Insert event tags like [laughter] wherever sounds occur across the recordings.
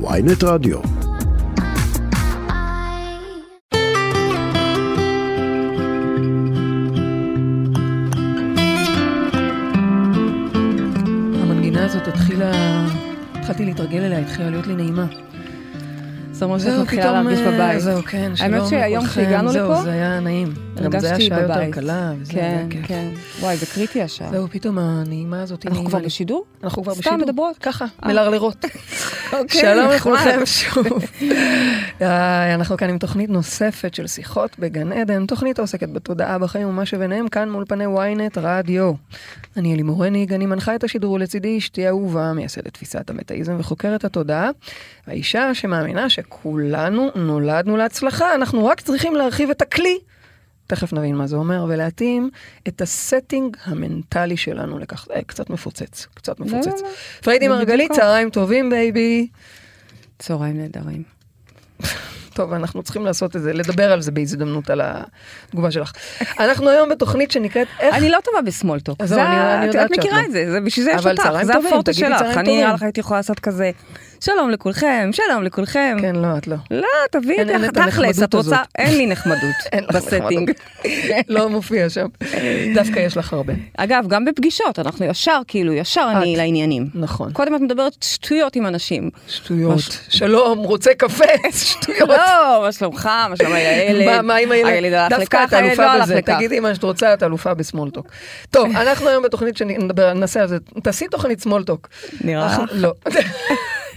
ויינט רדיו. המנגינה הזאת התחילה, התחלתי להתרגל אליה, התחילה להיות לי נעימה. זאת אומרת שאת מתחילה להרגיש אה, בבית. זהו, כן, שלום האמת שהיום. כשהגענו זהו, לפה, זה היה נעים. גם זה היה הרגשתי שעה יותר בבית. קלה, וזה כן, היה כיף. כן. וואי, זה קריטי השעה. זהו, פתאום הנעימה הזאת היא אנחנו נעימה כבר. בשידור? אנחנו כבר סתם בשידור. מדברות? ככה, אה. מלרלרות. [laughs] אוקיי, שלום. לכולכם שוב. אה, אנחנו כאן עם תוכנית נוספת של שיחות בגן עדן, תוכנית העוסקת בתודעה בחיים ומה שביניהם, כאן מאולפני ynet רדיו. אני אלי מורניג, אני מנחה את השידור לצידי אשתי אהובה, מייסדת תפיסת המטאיזם וחוקרת התודעה. האישה שמאמינה שכולנו נולדנו להצלחה, אנחנו רק צריכים להרחיב את הכלי. תכף נבין מה זה אומר, ולהתאים את ה setting המנטלי שלנו לכך. זה קצת מפוצץ, קצת לא, מפוצץ. לא, לא. פריידי מרגלית, צהריים טובים baby. צהריים נהדרים. [laughs] טוב, אנחנו צריכים לעשות את זה, לדבר על זה בהזדמנות, על התגובה שלך. אנחנו היום בתוכנית שנקראת איך... אני לא טובה ב small talk. אז זהו, אני- יודעת את שאת מכירה לא. את זה, זה בשביל זה יש אותך, זה הפורטה שלך. אני. נראה לך הייתי יכולה לעשות כזה, שלום לכולכם, שלום לכולכם. כן, לא, את לא. לא, תביאי את את תכלס, את רוצה. אין לי נחמדות [laughs] ב setting. [laughs] לא מופיע שם. דווקא יש לך הרבה. אגב, גם בפגישות, אנחנו ישר, כאילו, ישר אני. לעניינים. נכון. קודם את מדברת שטויות עם אנשים. שטויות. שלום, רוצה קפה? [laughs] שטויות. לא, מה שלומך, מה שלום הילד? מה- עם הילד? הילד הלך דווקא לכך, את הילד אלופה לא הלך בזה, לכך. תגידי מה שאת רוצה, את אלופה בסמולטוק. טוב, אנחנו היום בתוכנית שנדבר, נעשה על זה, תעשי תוכנית סמולטוק. נראה לך? לא.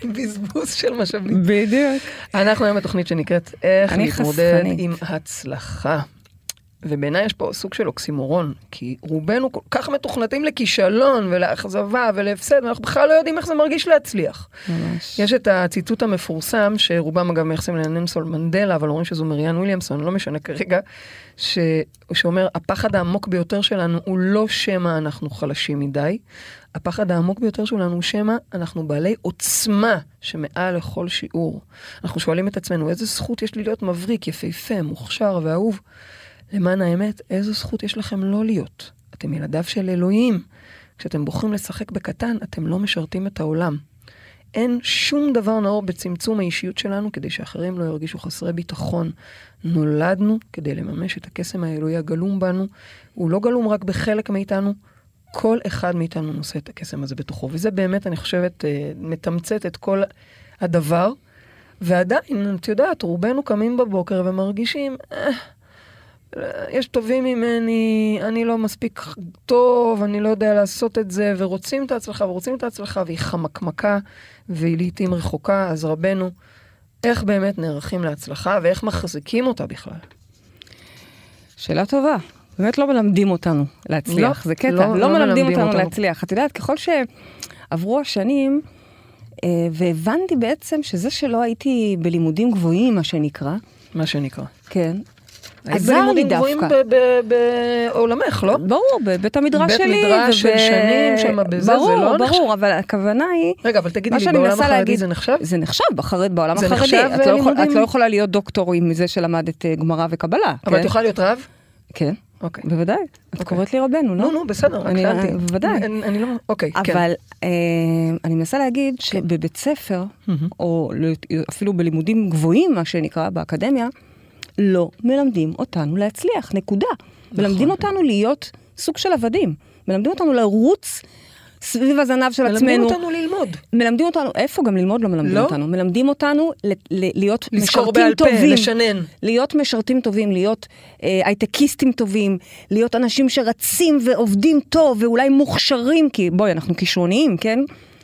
בזבוז של משאבים. בדיוק. אנחנו היום בתוכנית שנקראת איך להתמודד. עם הצלחה. ובעיניי יש פה סוג של אוקסימורון, כי רובנו כל כך מתוכנתים לכישלון ולאכזבה ולהפסד, ואנחנו בכלל לא יודעים איך זה מרגיש להצליח. ממש. יש את הציטוט המפורסם, שרובם אגב מייחסים לננסול מנדלה, אבל אומרים שזו מריאן וויליאמסון, לא משנה כרגע, ש... שאומר, הפחד העמוק ביותר שלנו הוא לא שמא אנחנו חלשים מדי, הפחד העמוק ביותר שלנו הוא שמא אנחנו בעלי עוצמה שמעל לכל שיעור. אנחנו שואלים את עצמנו, איזה זכות יש לי להיות מבריק, יפהפה, מוכשר ואהוב? למען האמת, איזו זכות יש לכם לא להיות? אתם ילדיו של אלוהים. כשאתם בוחרים לשחק בקטן, אתם לא משרתים את העולם. אין שום דבר נאור בצמצום האישיות שלנו כדי שאחרים לא ירגישו חסרי ביטחון. נולדנו כדי לממש את הקסם האלוהי הגלום בנו. הוא לא גלום רק בחלק מאיתנו, כל אחד מאיתנו נושא את הקסם הזה בתוכו. וזה באמת, אני חושבת, אה, מתמצת את כל הדבר. ועדיין, את יודעת, רובנו קמים בבוקר ומרגישים, אה, יש טובים ממני, אני לא מספיק טוב, אני לא יודע לעשות את זה, ורוצים את ההצלחה, ורוצים את ההצלחה, והיא חמקמקה, והיא לעיתים רחוקה, אז רבנו, איך באמת נערכים להצלחה, ואיך מחזיקים אותה בכלל? שאלה טובה. באמת לא מלמדים אותנו להצליח, לא, זה קטע, לא- לא, לא מלמדים מלמדים אותנו אותנו. להצליח. את יודעת, ככל שעברו השנים, אה, והבנתי בעצם שזה שלא הייתי בלימודים גבוהים, מה שנקרא, מה שנקרא. כן, עזר לי בלימודים גבוהים דווקא. ב- ב- בעולמך, לא? ברור, בבית המדרש בית שלי. מדרש של שנים שמה בזה, זה ברור, לא נחשב. ברור, אבל הכוונה היא... רגע, אבל תגידי לי, בעולם החרדי להגיד, זה נחשב? זה נחשב בחרד, בעולם זה החרדי. נחשב, את לא, יכול? את לא יכולה להיות דוקטור עם זה שלמדת אה, גמרא וקבלה. אבל כן? את יכולה להיות רב? כן, אוקיי. בוודאי. את אוקיי. קוראת לי רבנו, לא? נו, נו, בסדר, רק אני- שאלתי. בוודאי. אני- אני לא... אוקיי, כן. אבל אה, אני מנסה להגיד שבבית ספר. או אפילו בלימודים גבוהים, מה שנקרא באקדמיה, לא מלמדים אותנו להצליח, נקודה. נכון. מלמדים אותנו להיות סוג של עבדים. מלמדים אותנו לרוץ סביב הזנב של עצמנו. מלמדים אותנו ללמוד. מלמדים אותנו, איפה גם ללמוד לא מלמדים לא? אותנו? מלמדים אותנו ל- ל- להיות משרתים בעל פה, טובים. לשנן. להיות משרתים טובים, להיות אה, הייטקיסטים טובים, להיות אנשים שרצים ועובדים טוב ואולי מוכשרים, כי בואי, אנחנו כישרוניים, כן?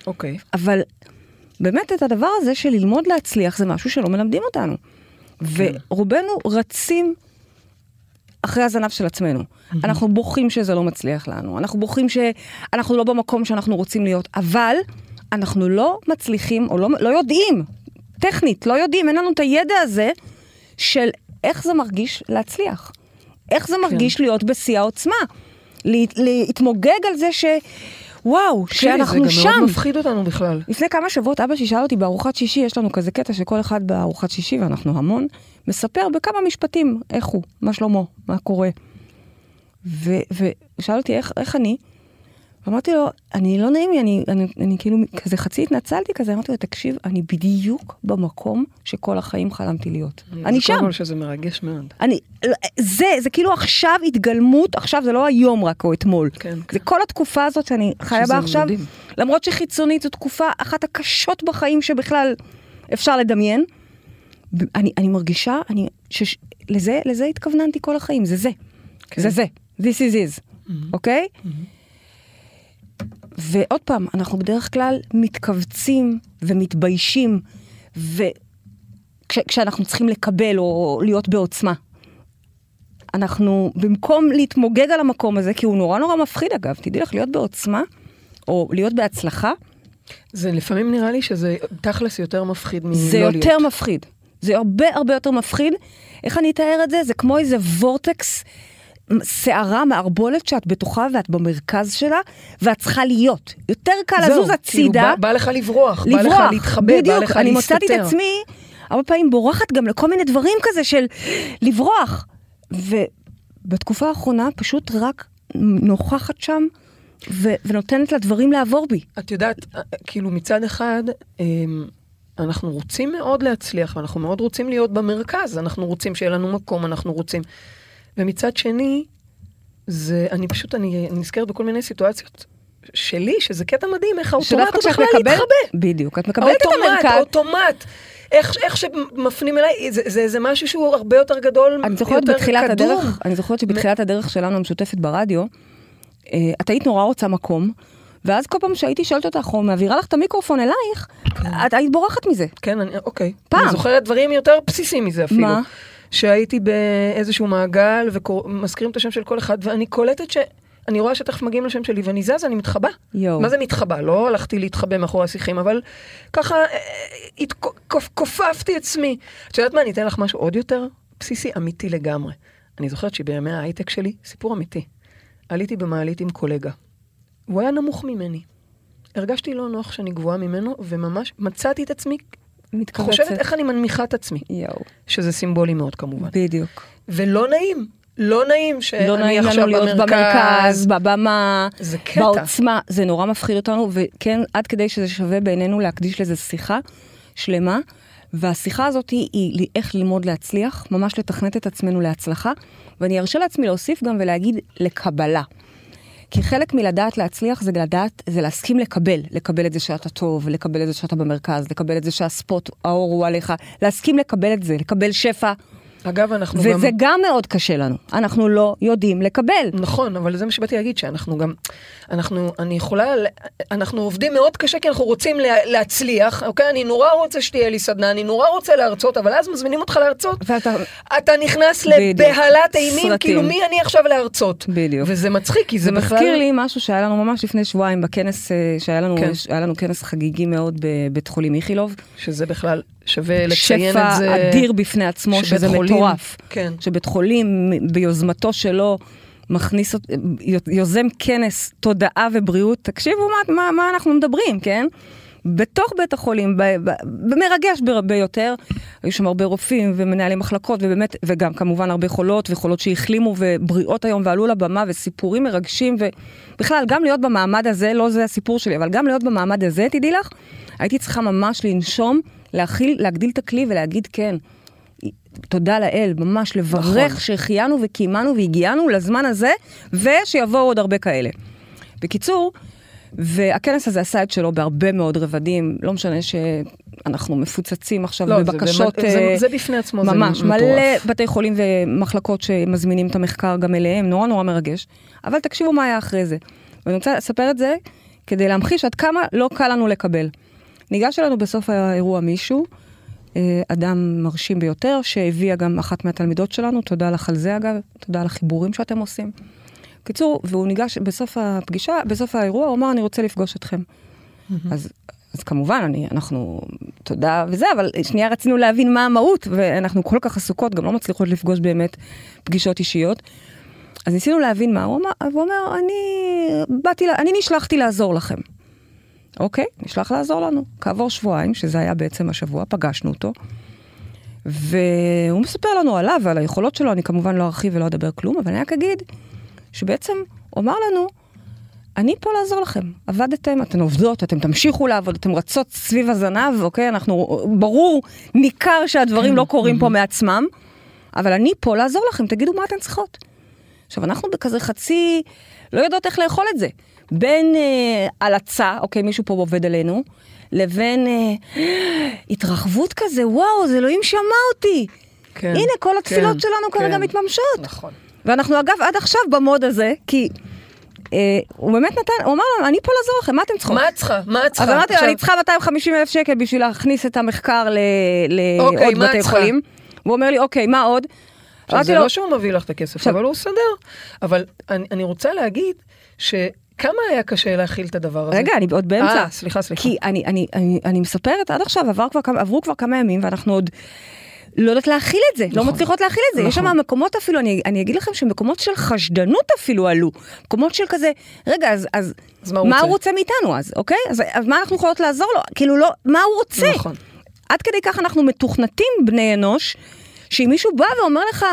אוקיי. אבל באמת את הדבר הזה של ללמוד להצליח זה משהו שלא מלמדים אותנו. ורובנו רצים אחרי הזנב של עצמנו. אנחנו בוכים שזה לא מצליח לנו, אנחנו בוכים שאנחנו לא במקום שאנחנו רוצים להיות, אבל אנחנו לא מצליחים, או לא, לא יודעים, טכנית, לא יודעים, אין לנו את הידע הזה של איך זה מרגיש להצליח. איך זה מרגיש להיות בשיא העוצמה. לה- להתמוגג על זה ש... וואו, שאנחנו זה שם. גם מאוד מפחיד אותנו בכלל. לפני כמה שבועות אבא שלי שאל אותי בארוחת שישי, יש לנו כזה קטע שכל אחד בארוחת שישי, ואנחנו המון, מספר בכמה משפטים איך הוא, מה שלמה, מה קורה. ו- והוא שאל אותי איך, איך אני, אמרתי לו, אני לא נעים לי, אני, אני, אני כאילו כזה חצי התנצלתי כזה, אמרתי לו, תקשיב, אני בדיוק במקום שכל החיים חלמתי להיות. אני שם. קודם כל שזה מרגש מאוד. אני, זה, זה כאילו עכשיו התגלמות, עכשיו זה לא היום רק או אתמול. כן, זה כל התקופה הזאת שאני חיה בה עכשיו, מדהים. למרות שחיצונית זו תקופה אחת הקשות בחיים שבכלל אפשר לדמיין. אני, אני מרגישה, אני, שש, לזה, לזה התכווננתי כל החיים, זה זה. כן. זה זה. This is is, אוקיי? ועוד פעם, אנחנו בדרך כלל מתכווצים ומתביישים, וכשאנחנו צריכים לקבל או להיות בעוצמה. אנחנו, במקום להתמוגג על המקום הזה, כי הוא נורא נורא מפחיד אגב, תדעי לך, להיות בעוצמה, או להיות בהצלחה, זה לפעמים נראה לי שזה תכלס יותר מפחיד מלא זה להיות. יותר מפחיד. זה הרבה הרבה יותר מפחיד. איך אני אתאר את זה? זה כמו איזה וורטקס, שערה, מערבולת שאת בתוכה ואת במרכז שלה, ואת צריכה להיות. יותר קל זהו, לזוז כאילו, הצידה, בא, בא לך לברוח, בא לך לברוח. להתחבא, בדיוק, בא לך אני להסתתר. מצאתי את עצמי הרבה פעמים בורחת גם לכל מיני דברים כזה של לברוח. ובתקופה האחרונה פשוט רק נוכחת שם ו- ונותנת לדברים לעבור בי. את יודעת, אה, כאילו מצד אחד, אמ, אנחנו רוצים מאוד להצליח, ואנחנו מאוד רוצים להיות במרכז, אנחנו רוצים שיהיה לנו מקום, אנחנו רוצים. ומצד שני, זה, אני פשוט, אני נזכרת בכל מיני סיטואציות שלי, שזה קטע מדהים, איך האוטומט הוא בכלל להתחבא. בדיוק, את מקבלת את המרכז. האוטומט. איך, איך שמפנים אליי, זה, זה, זה משהו שהוא הרבה יותר גדול, אני זוכרת יותר בתחילת קדום. הדרך, אני זוכרת שבתחילת הדרך שלנו המשותפת ברדיו, אה, את היית נורא רוצה מקום, ואז כל פעם שהייתי שואלת אותך, או מעבירה לך את המיקרופון אלייך, את היית בורחת מזה. כן, אני, אוקיי. פעם. אני זוכרת דברים יותר בסיסיים מזה אפילו. מה? שהייתי באיזשהו מעגל ומזכירים את השם של כל אחד, ואני קולטת ש... אני רואה שתכף מגיעים לשם שלי ואני זזה, אני מתחבא. יואו. מה זה מתחבא? לא הלכתי להתחבא מאחורי השיחים, אבל ככה אה, כופ- כופפתי עצמי. את יודעת מה, אני אתן לך משהו עוד יותר בסיסי, אמיתי לגמרי. אני זוכרת שבימי ההייטק שלי, סיפור אמיתי. עליתי במעלית עם קולגה. הוא היה נמוך ממני. הרגשתי לא נוח שאני גבוהה ממנו, וממש מצאתי את עצמי, מתכווצת. חושבת איך אני מנמיכה את עצמי. יואו, שזה סימבולי מאוד כמובן. בדיוק. ולא נעים, לא נעים שאני לא נעים עכשיו להיות במרכז, בבמה, זה קטע. בעוצמה, זה נורא מפחיד אותנו, וכן, עד כדי שזה שווה בעינינו להקדיש לזה שיחה שלמה, והשיחה הזאת היא, היא איך ללמוד להצליח, ממש לתכנת את עצמנו להצלחה, ואני ארשה לעצמי להוסיף גם ולהגיד לקבלה. כי חלק מלדעת להצליח זה לדעת, זה להסכים לקבל, לקבל את זה שאתה טוב, לקבל את זה שאתה במרכז, לקבל את זה שהספוט, האור הוא עליך, להסכים לקבל את זה, לקבל שפע, אגב, אנחנו וזה גם... גם מאוד קשה לנו, אנחנו לא יודעים לקבל. נכון, אבל זה מה שבאתי להגיד, שאנחנו גם, אנחנו, אני יכולה, אנחנו עובדים מאוד קשה כי אנחנו רוצים לה, להצליח, אוקיי? אני נורא רוצה שתהיה לי סדנה, אני נורא רוצה להרצות, אבל אז מזמינים אותך להרצות. ואתה, אתה נכנס. לבהלת אימים. כאילו מי אני עכשיו להרצות? בדיוק. וזה מצחיק, כי זה, זה בכלל... מזכיר לי משהו שהיה לנו ממש לפני שבועיים בכנס, אה, שהיה לנו, כן. לנו כנס חגיגי מאוד בבית חולים איכילוב. שזה בכלל שווה לציין שפע את זה. אדיר בפני עצמו, שזה חולים- מטורף. כן. שבית חולים ביוזמתו שלו מכניס, יוזם כנס תודעה ובריאות, תקשיבו מה, מה, מה אנחנו מדברים, כן? בתוך בית החולים, ב- ב- מרגש ביותר, היו שם הרבה רופאים ומנהלי מחלקות, ובאמת, וגם כמובן הרבה חולות, וחולות שהחלימו ובריאות היום ועלו לבמה, וסיפורים מרגשים, ובכלל, גם להיות במעמד הזה, לא זה הסיפור שלי, אבל גם להיות במעמד הזה, תדעי לך, הייתי צריכה ממש לנשום, להכיל, להגדיל את הכלי ולהגיד כן. תודה לאל, ממש לברך נכון. שהחיינו וקיימנו והגיענו לזמן הזה, ושיבואו עוד הרבה כאלה. בקיצור, והכנס הזה עשה את שלו בהרבה מאוד רבדים, לא משנה שאנחנו מפוצצים עכשיו לא, זה בבקשות, באמת- זה- אה, זה בפני עצמו, זה ממש, מטורף. מלא בתי חולים ומחלקות שמזמינים את המחקר גם אליהם, נורא נורא מרגש. אבל תקשיבו מה היה אחרי זה. ואני רוצה לספר את זה כדי להמחיש עד כמה לא קל לנו לקבל. ניגש אלינו בסוף האירוע מישהו, אה, אדם מרשים ביותר, שהביאה גם אחת מהתלמידות שלנו, תודה לך על זה אגב, תודה על החיבורים שאתם עושים. קיצור, והוא ניגש בסוף הפגישה, בסוף האירוע, הוא אמר, אני רוצה לפגוש אתכם. אז, אז כמובן, אני, אנחנו, תודה וזה, אבל שנייה רצינו להבין מה המהות, ואנחנו כל כך עסוקות, גם לא מצליחות לפגוש באמת פגישות אישיות. אז ניסינו להבין מה הוא אמר, והוא אומר, אני באתי, אני נשלחתי לעזור לכם. אוקיי, נשלח לעזור לנו. כעבור שבועיים, שזה היה בעצם השבוע, פגשנו אותו, והוא מספר לנו עליו ועל היכולות שלו, אני כמובן לא ארחיב ולא אדבר כלום, אבל אני רק אגיד שבעצם הוא אמר לנו, אני פה לעזור לכם. עבדתם, אתן עובדות, אתם תמשיכו לעבוד, אתם רצות סביב הזנב, אוקיי? אנחנו, ברור, ניכר שהדברים. לא קורים פה מעצמם, אבל אני פה לעזור לכם, תגידו מה אתן צריכות. עכשיו, אנחנו בכזה חצי, לא יודעות איך לאכול את זה. בין אה, הלצה, אוקיי, מישהו פה עובד עלינו, לבין אה, התרחבות כזה, וואו, זה אלוהים שמע אותי. כן, הנה, כל התפילות כן, שלנו כרגע כן. מתממשות. נכון. ואנחנו אגב עד עכשיו במוד הזה, כי אה, הוא באמת נתן, הוא אמר לנו, אני פה לעזור לכם, מה אתם צריכות? מה את צריכה? מה את צריכה? אז אמרתי לו, אני צריכה 250 אלף שקל בשביל להכניס את המחקר אוקיי, לעוד את בתי? חולים. הוא אומר לי, אוקיי, מה עוד? עכשיו, זה לו, לא שהוא מביא לך את הכסף, עכשיו- אבל הוא סדר. אבל אני, אני רוצה להגיד שכמה היה קשה להכיל את הדבר הזה. רגע, אני עוד באמצע. אה, סליחה, סליחה. כי אני, אני, אני, אני מספרת, עד עכשיו עבר כבר, כמה- עברו כבר כמה ימים, ואנחנו עוד לא יודעת להכיל את זה, לא נכון. מצליחות להכיל את זה. יש נכון. שם מקומות אפילו, אני, אני אגיד לכם שמקומות של חשדנות אפילו עלו. מקומות של כזה, רגע, אז, אז, אז מה הוא מה רוצה? הוא רוצה מאיתנו אז, אוקיי? אז, אז מה אנחנו יכולות לעזור לו? כאילו לא, מה הוא רוצה? נכון. עד כדי כך אנחנו מתוכנתים, בני אנוש, שאם מישהו בא ואומר לך,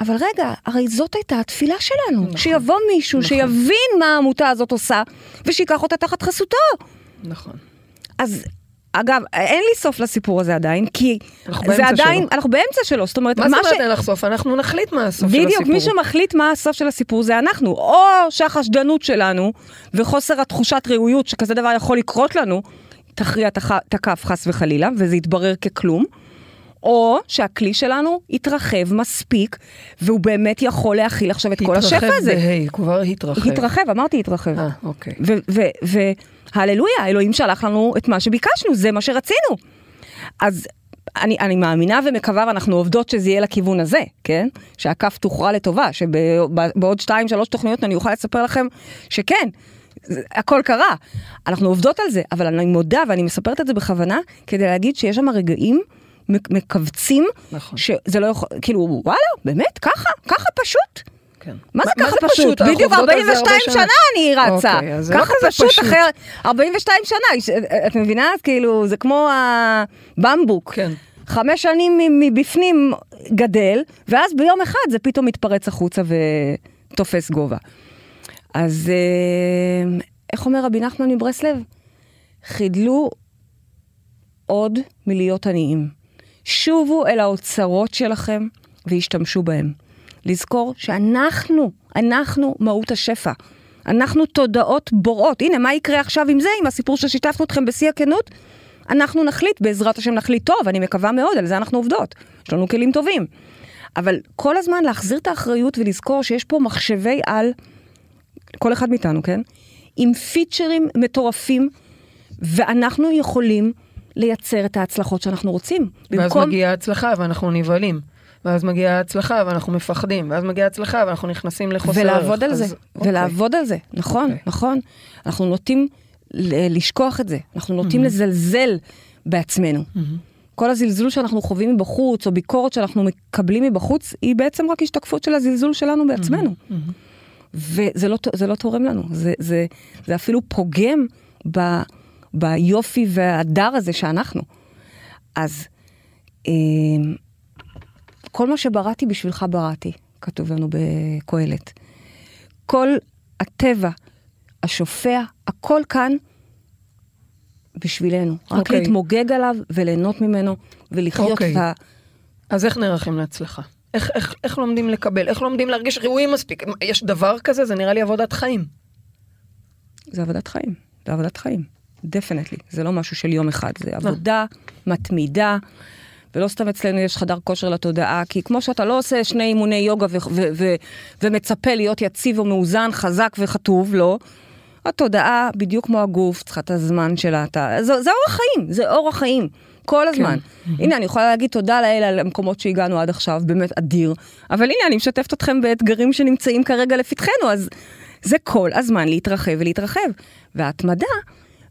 אבל רגע, הרי זאת הייתה התפילה שלנו. נכון. שיבוא מישהו, נכון. שיבין מה העמותה הזאת עושה, ושייקח אותה תחת חסותו. נכון. אז אגב, אין לי סוף לסיפור הזה עדיין, כי זה עדיין, שלו. אנחנו באמצע שלו, זאת אומרת, מה זאת ש- אומרת אין לך סוף? אנחנו נחליט מה הסוף של הסיפור. בדיוק, מי שמחליט מה הסוף של הסיפור זה אנחנו, או שהחשדנות שלנו וחוסר התחושת ראויות שכזה דבר יכול לקרות לנו, תכריע את הכף חס וחלילה, וזה יתברר ככלום, או שהכלי שלנו יתרחב מספיק, והוא באמת יכול להכיל עכשיו את כל השפע הזה. התרחב בה', כבר התרחב. התרחב, אמרתי התרחב. אה, אוקיי. והללויה, אלוהים שלח לנו את מה שביקשנו, זה מה שרצינו. אז אני, אני מאמינה ומקווה, ואנחנו עובדות שזה יהיה לכיוון הזה, כן? שהכף תוכרע לטובה, שבעוד שתיים, שלוש תוכניות אני אוכל לספר לכם שכן, זה- הכל קרה. אנחנו עובדות על זה, אבל אני מודה, ואני מספרת את זה בכוונה, כדי להגיד שיש שם רגעים מכווצים, נכון. שזה לא יכול, כאילו, וואלה, באמת, ככה, ככה פשוט. כן. מה זה ככה פשוט? אנחנו בדיוק עובדות על זה 42 הרבה שנה אני רצה. אוקיי, זה לא ככה כזה פשוט פשוט. אחרי 42 שנה, את מבינה? כאילו, זה כמו הבמבוק. כן. חמש שנים מבפנים גדל, ואז ביום אחד זה פתאום מתפרץ החוצה ותופס גובה. אז אה, איך אומר רבי נחמן מברסלב? חידלו עוד מלהיות עניים. שובו אל האוצרות שלכם והשתמשו בהם. לזכור שאנחנו, אנחנו מהות השפע. אנחנו תודעות בוראות. הנה, מה יקרה עכשיו עם זה, עם הסיפור ששיתפנו אתכם בשיא הכנות? אנחנו נחליט, בעזרת השם נחליט טוב, אני מקווה מאוד, על זה אנחנו עובדות. יש לנו כלים טובים. אבל כל הזמן להחזיר את האחריות ולזכור שיש פה מחשבי על, כל אחד מאיתנו, כן? עם פיצ'רים מטורפים, ואנחנו יכולים לייצר את ההצלחות שאנחנו רוצים. ואז מגיעה ההצלחה ואנחנו נבהלים. ואז מגיעה ההצלחה ואנחנו מפחדים. ואז מגיעה ההצלחה ואנחנו נכנסים לחוסר ערך. ולעבוד על אז- זה, אוקיי. ולעבוד על זה, נכון, אוקיי. נכון. אנחנו נוטים לשכוח את זה, אנחנו נוטים לזלזל בעצמנו. כל הזלזול שאנחנו חווים מבחוץ, או ביקורת שאנחנו מקבלים מבחוץ, היא בעצם רק השתקפות של הזלזול שלנו בעצמנו. וזה לא, לא תורם לנו, זה, זה, זה אפילו פוגם ב, ביופי וההדר הזה שאנחנו. אז אה, כל מה שבראתי בשבילך בראתי, כתוב לנו בקהלת. כל הטבע, השופע, הכל כאן בשבילנו. רק אוקיי. להתמוגג עליו וליהנות ממנו ולחיות אוקיי. ב... אז איך נערכים להצלחה? איך, איך, איך לומדים לקבל? איך לומדים להרגיש ראויים מספיק? יש דבר כזה? זה נראה לי עבודת חיים. זה עבודת חיים, זה עבודת חיים, דפנטלי. זה לא משהו של יום אחד, זה עבודה מתמידה. ולא סתם אצלנו יש חדר כושר לתודעה, כי כמו שאתה לא עושה שני אימוני יוגה ו- ו- ו- ומצפה להיות יציב ומאוזן, חזק וכתוב, לא. התודעה, בדיוק כמו הגוף, צריכה את הזמן שלה. אתה... זה, זה אורח חיים, זה אורח חיים, כל הזמן. כן. הנה, אני יכולה להגיד תודה לאל על המקומות שהגענו עד עכשיו, באמת אדיר. אבל הנה, אני משתפת אתכם באתגרים שנמצאים כרגע לפתחנו, אז זה כל הזמן להתרחב ולהתרחב. וההתמדה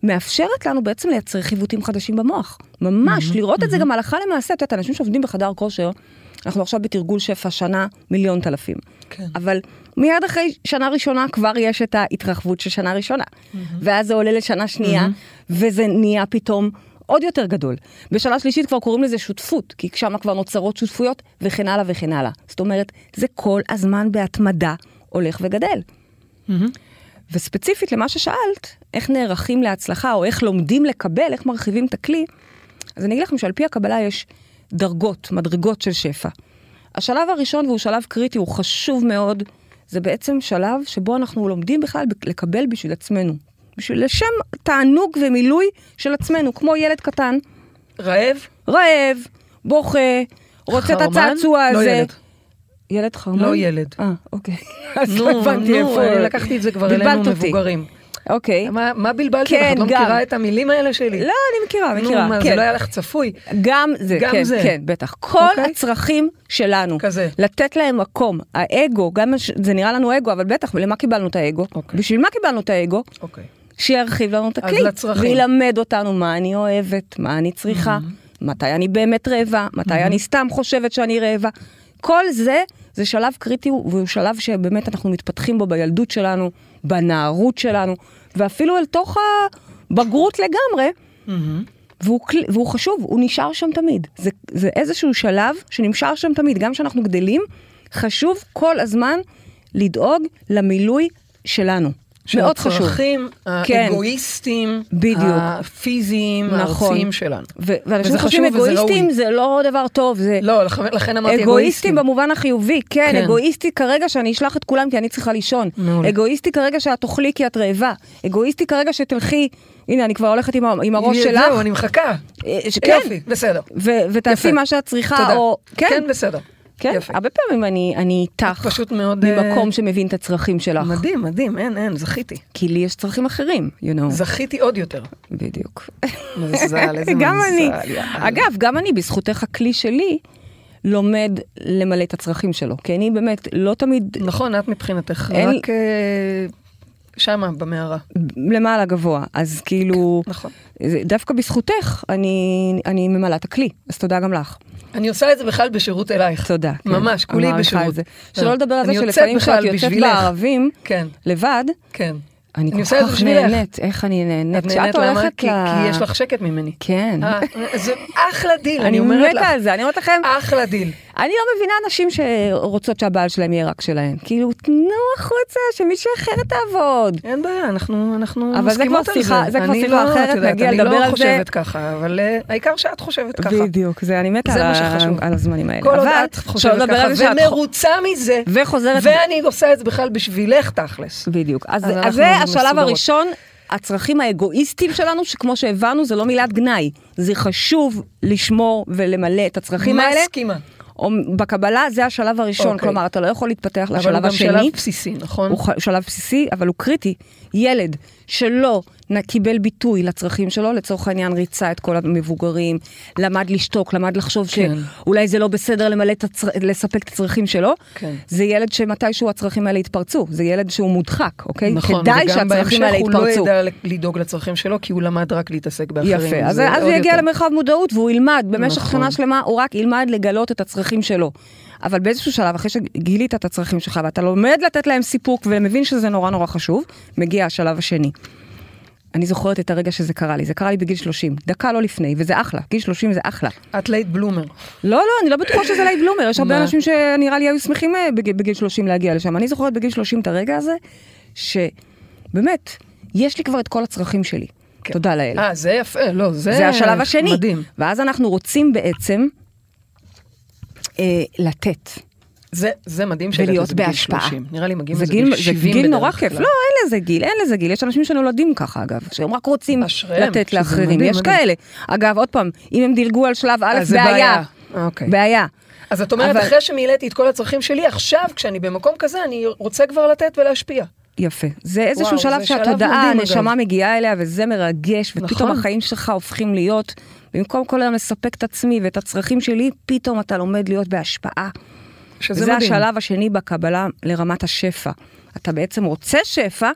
מאפשרת לנו בעצם לייצר חיווטים חדשים במוח. ממש, לראות את זה גם הלכה למעשה. את יודעת, אנשים שעובדים בחדר כושר, אנחנו עכשיו בתרגול שפע שנה מיליון תלפים. כן. אבל מיד אחרי שנה ראשונה כבר יש את ההתרחבות של שנה ראשונה. ואז זה עולה לשנה שנייה, וזה נהיה פתאום עוד יותר גדול. בשנה שלישית כבר קוראים לזה שותפות, כי שם כבר נוצרות שותפויות, וכן הלאה וכן הלאה. זאת אומרת, זה כל הזמן בהתמדה הולך וגדל. וספציפית למה ששאלת, איך נערכים להצלחה, או איך לומדים לקבל, איך מרחיבים את הכלי, אז אני אגיד לכם שעל פי הקבלה יש דרגות, מדרגות של שפע. השלב הראשון, והוא שלב קריטי, הוא חשוב מאוד, זה בעצם שלב שבו אנחנו לומדים בכלל לקבל בשביל עצמנו. בשביל לשם תענוג ומילוי של עצמנו, כמו ילד קטן. רעב? רעב, בוכה, רוצה את הצעצוע לא הזה. ילד. ילד חרמן? לא ילד. אה, אוקיי. אז לא הבנתי איפה... לקחתי את זה כבר אלינו. מבוגרים. אוקיי. מה- מה בלבלת כן? את לא גם. מכירה את המילים האלה שלי? לא, אני מכירה, מכירה. נו, מה, כן. זה לא היה לך צפוי? גם זה, גם כן, זה. כן, בטח. כל אוקיי. הצרכים שלנו, כזה. לתת להם מקום. האגו, גם זה נראה לנו אגו, אבל בטח, למה קיבלנו את האגו? אוקיי. בשביל מה קיבלנו את האגו? אוקיי. שירחיב לנו את אז הכלי. לצרכים. וילמד אותנו מה אני אוהבת, מה אני צריכה, מתי אני באמת רעבה, מתי אני סתם חושבת שאני רעבה. כל זה, זה שלב קריטי, והוא שלב שבאמת אנחנו מתפתחים בו בילדות שלנו, בנערות שלנו, ואפילו אל תוך הבגרות לגמרי. והוא, כל- והוא חשוב, הוא נשאר שם תמיד. זה, זה איזשהו שלב שנשאר שם תמיד. גם כשאנחנו גדלים, חשוב כל הזמן לדאוג למילוי שלנו. של מאוד חשוב. הצרכים כן. האגואיסטיים, בדיוק. הפיזיים, נכון. הארציים שלנו. ו- ואנשים חושבים אגואיסטים. זה לא דבר טוב, זה לא, לכן אמרתי אגואיסטים אגואיסטים. במובן החיובי, כן, כן. אגואיסטי כרגע שאני אשלח את כולם כי אני צריכה לישון. מעולה. אגואיסטי כרגע שאת תאכלי כי את רעבה. אגואיסטי כרגע שתלכי, הנה אני כבר הולכת עם, עם הראש זהו, שלך. אני מחכה. כן, יופי, בסדר. ו- ותעשי. מה שאת צריכה, תודה. או... כן, בסדר. כן, יפה. הרבה פעמים אני, אני איתך, פשוט מאוד, אה, ממקום שמבין את הצרכים שלך. מדהים, מדהים, אין, אין, זכיתי. כי לי יש צרכים אחרים, you know. זכיתי עוד יותר. בדיוק. מזל, איזה גם מזל, אני. יאללה. אגב, גם אני, בזכותך הכלי שלי, לומד למלא את הצרכים שלו. כי אני באמת לא תמיד נכון, את מבחינתך אין- רק אה, שמה, במערה. למעלה גבוה. אז כאילו, נכון. דווקא בזכותך אני, אני ממלאה את הכלי. אז תודה גם לך. אני עושה את זה בכלל בשירות אלייך. תודה. כן. ממש, כולי בשירות. זה. שלא לדבר על זה אני שלפעמים כשאת יוצאת. בערבים, כן, לבד, כן. אני אני כל כך. נהנית. איך אני נהנית. את נהנית למה? כי ל- כי יש לך שקט ממני. כן. אה, זה אחלה דיל, אני אני אומרת מתה לך. על זה, אני אומרת לכם, אחלה דיל. אני לא מבינה נשים שרוצות שהבעל שלהם יהיה רק שלהם. כאילו, תנו החוצה, שמישהו אחרת תעבוד. אין בעיה, אנחנו אנחנו אבל זה מסכימות כבר על שיחה- זה כבר אני שיחה לא, אחרת, יודעת, נגיע אני לדבר לא על זה. חושבת ככה, אבל אה, העיקר שאת חושבת ככה. בדיוק, זה, אני מתה זה על. על הזמנים האלה. כל עוד אבל, את חושבת ככה על זה ומרוצה מזה, וחוזרת, ואני עושה את זה בכלל בשבילך תכלס. בדיוק. אז, אז זה השלב מסודרות. הראשון, הצרכים האגואיסטיים שלנו, שכמו שהבנו, זה לא מילת גנאי. זה חשוב לשמור ולמלא את הצרכים האלה. מסכימה. או בקבלה זה השלב הראשון, אוקיי. כלומר, אתה לא יכול להתפתח אבל הוא לשלב גם השני. שלב בסיסי, נכון? הוא שלב בסיסי, אבל הוא קריטי. ילד שלא קיבל ביטוי לצרכים שלו, לצורך העניין ריצה את כל המבוגרים, למד לשתוק, למד לחשוב כן. שאולי זה לא בסדר למלא את הצר... לספק את הצרכים שלו, כן. זה ילד שמתישהו הצרכים האלה יתפרצו, זה ילד שהוא מודחק, אוקיי? נכון, כדאי וגם שהצרכים בהמשך האלה הוא לא יתפרצו. ידע לדאוג לצרכים שלו, כי הוא למד רק להתעסק באחרים. יפה, אז, אז הוא יגיע יותר. למרחב מודעות והוא ילמד, במשך נכון. שנה שלמה הוא רק ילמד לגלות את הצרכים שלו. אבל באיזשהו שלב, אחרי שגילית את הצרכים שלך ואתה לומד לתת להם סיפוק ומבין שזה נורא נורא חשוב, מגיע השלב השני. אני זוכרת את הרגע שזה קרה לי, זה קרה לי בגיל 30, דקה לא לפני, וזה אחלה, גיל 30 זה אחלה. את late bloomer. לא, לא, אני לא בטוחה שזה late bloomer, יש הרבה? אנשים שנראה לי היו שמחים אה, בגיל, בגיל 30 להגיע לשם. אני זוכרת בגיל 30 את הרגע הזה, שבאמת, יש לי כבר את כל הצרכים שלי. כן. תודה לאל. אה, זה יפה, לא, זה... זה השלב השני. מדהים. ואז אנחנו רוצים בעצם אה, לתת. זה, זה מדהים ולהיות בהשפעה. 30. נראה לי מגיעים זה לזה גיל, בגיל זה 70 גיל נורא בדרך כיף. כלל. לא, אין לזה גיל, אין לזה גיל. יש אנשים שנולדים ככה, אגב, שהם רק רוצים אשריהם, לתת לאחרים. מדהים, יש מדהים. כאלה. אגב, עוד פעם, אם הם דילגו על שלב א', זה בעיה. בעיה. אוקיי. בעיה. אז את אומרת, אבל- אחרי שמילאתי את כל הצרכים שלי, עכשיו, כשאני במקום כזה, אני רוצה כבר לתת ולהשפיע. יפה. זה איזשהו וואו, שלב זה שהתודעה, הנשמה. מגיעה אליה, וזה מרגש, ופתאום נכון. החיים שלך הופכים להיות, במקום כל היום לספק את עצמי ואת הצרכים שלי, פתאום אתה לומד להיות בהשפעה. שזה מדהים. השלב השני בקבלה לרמת השפע. אתה בעצם רוצה שפע,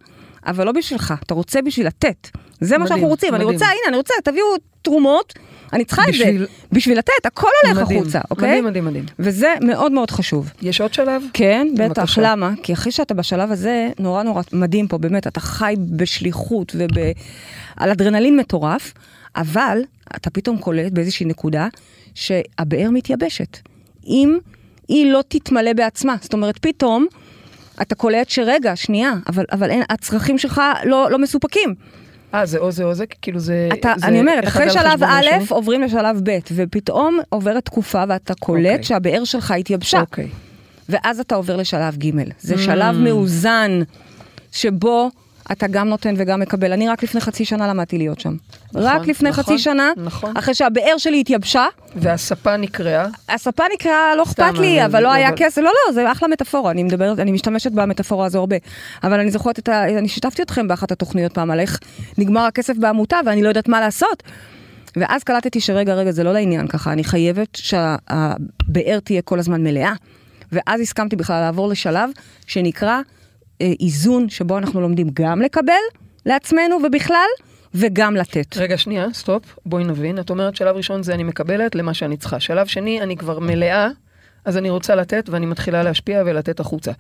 אבל לא בשבילך, אתה רוצה בשביל לתת. זה מה מדהים, שאנחנו רוצים, אני מדהים. רוצה, הנה, אני רוצה, תביאו תרומות, אני צריכה את בשביל- זה. בשביל לתת, הכל הולך מדהים, החוצה, אוקיי? מדהים, מדהים, מדהים. וזה מאוד מאוד חשוב. יש עוד שלב? כן, בטח, בבקשה. למה? כי אחרי שאתה בשלב הזה, נורא נורא מדהים פה, באמת, אתה חי בשליחות ועל אדרנלין מטורף, אבל אתה פתאום קולט באיזושהי נקודה שהבאר מתייבשת. אם היא לא תתמלא בעצמה, זאת אומרת, פתאום אתה קולט שרגע, שנייה, אבל, אבל אין, הצרכים שלך לא, לא מסופקים. אה, זה או זה או זה? כאילו זה... אתה, זה אני אומרת, אחרי שלב א' השני? עוברים לשלב ב', ופתאום עוברת תקופה ואתה קולט אוקיי. שהבאר שלך התייבשה. אוקיי. ואז אתה עובר לשלב ג'. זה Mm. שלב מאוזן, שבו אתה גם נותן וגם מקבל. אני רק לפני חצי שנה למדתי להיות שם. רק לפני נכון, חצי שנה, נכון. אחרי שהבאר שלי התייבשה, והספה נקרעה. הספה נקראה, לא אכפת לי, אבל- אבל לא היה כסף, לא, לא, זה אחלה מטאפורה, אני מדברת, אני משתמשת במטאפורה הזו הרבה. אבל אני זוכרת את ה... אני שיתפתי אתכם באחת התוכניות פעם על איך נגמר הכסף בעמותה ואני לא יודעת מה לעשות. ואז קלטתי שרגע, רגע, זה לא לעניין ככה, אני חייבת שהבאר תהיה כל הזמן מלאה. ואז הסכמתי בכלל לעבור לשלב שנקרא איזון, שבו אנחנו לומדים גם לקבל לעצמנו ובכלל, וגם לתת. רגע, שנייה, סטופ, בואי נבין. את אומרת שלב ראשון זה אני מקבלת למה שאני צריכה. שלב שני, אני כבר מלאה, אז אני רוצה לתת ואני מתחילה להשפיע ולתת החוצה.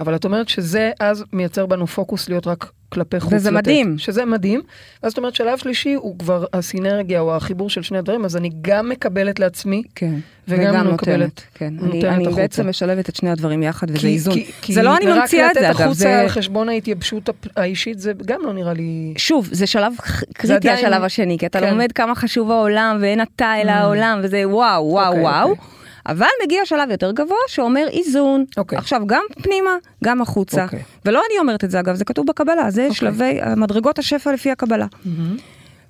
אבל את אומרת שזה אז מייצר בנו פוקוס להיות רק כלפי חוץ וזה לתת. מדהים. שזה מדהים. אז זאת אומרת, שלב שלישי הוא כבר הסינרגיה או החיבור של שני הדברים, אז אני גם מקבלת לעצמי, כן, וגם נותנת, מקבלת- כן. אני, נותנת אני החוצה. בעצם משלבת את שני הדברים יחד, וזה כי- איזון. כי- כי זה לא אני ממציאה את זה, רק אגב, לתת החוצה זה... על חשבון ההתייבשות האישית, זה גם לא נראה לי... שוב, זה שלב קריטי השלב השני, כי אתה כן. לומד כמה חשוב העולם, ואין אתה אלא העולם, וזה וואו, וואו, אוקיי, וואו. אוקיי. אבל מגיע שלב יותר גבוה שאומר איזון. אוקיי. עכשיו, גם פנימה, גם החוצה. אוקיי. ולא אני אומרת את זה, אגב, זה כתוב בקבלה, זה שלבי, מדרגות השפע לפי הקבלה.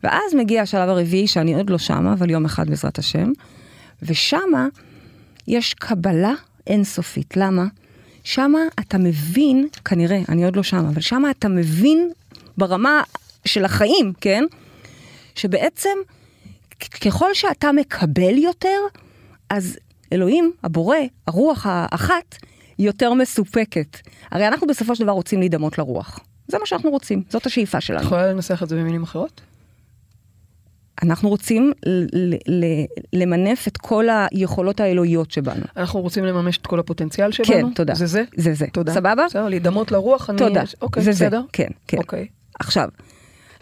ואז מגיע השלב הרביעי, שאני עוד לא שמה, אבל יום אחד בעזרת השם, ושמה יש קבלה אינסופית. למה? שמה אתה מבין, כנראה, אני עוד לא שמה, אבל שמה אתה מבין ברמה של החיים, כן? שבעצם ככל שאתה מקבל יותר, אז אלוהים, הבורא, הרוח האחת, יותר מסופקת. הרי אנחנו בסופו של דבר רוצים להידמות לרוח. זה מה שאנחנו רוצים, זאת השאיפה את שלנו. יכולה לנסח את זה במילים אחרות? אנחנו רוצים ל- ל- למנף את כל היכולות האלוהיות שבנו. אנחנו רוצים לממש את כל הפוטנציאל שבנו? כן, תודה. זה זה? זה זה. תודה. סבבה? בסדר, להידמות לרוח, אני... תודה. אוקיי, זה זה. בסדר? כן, כן. אוקיי. עכשיו,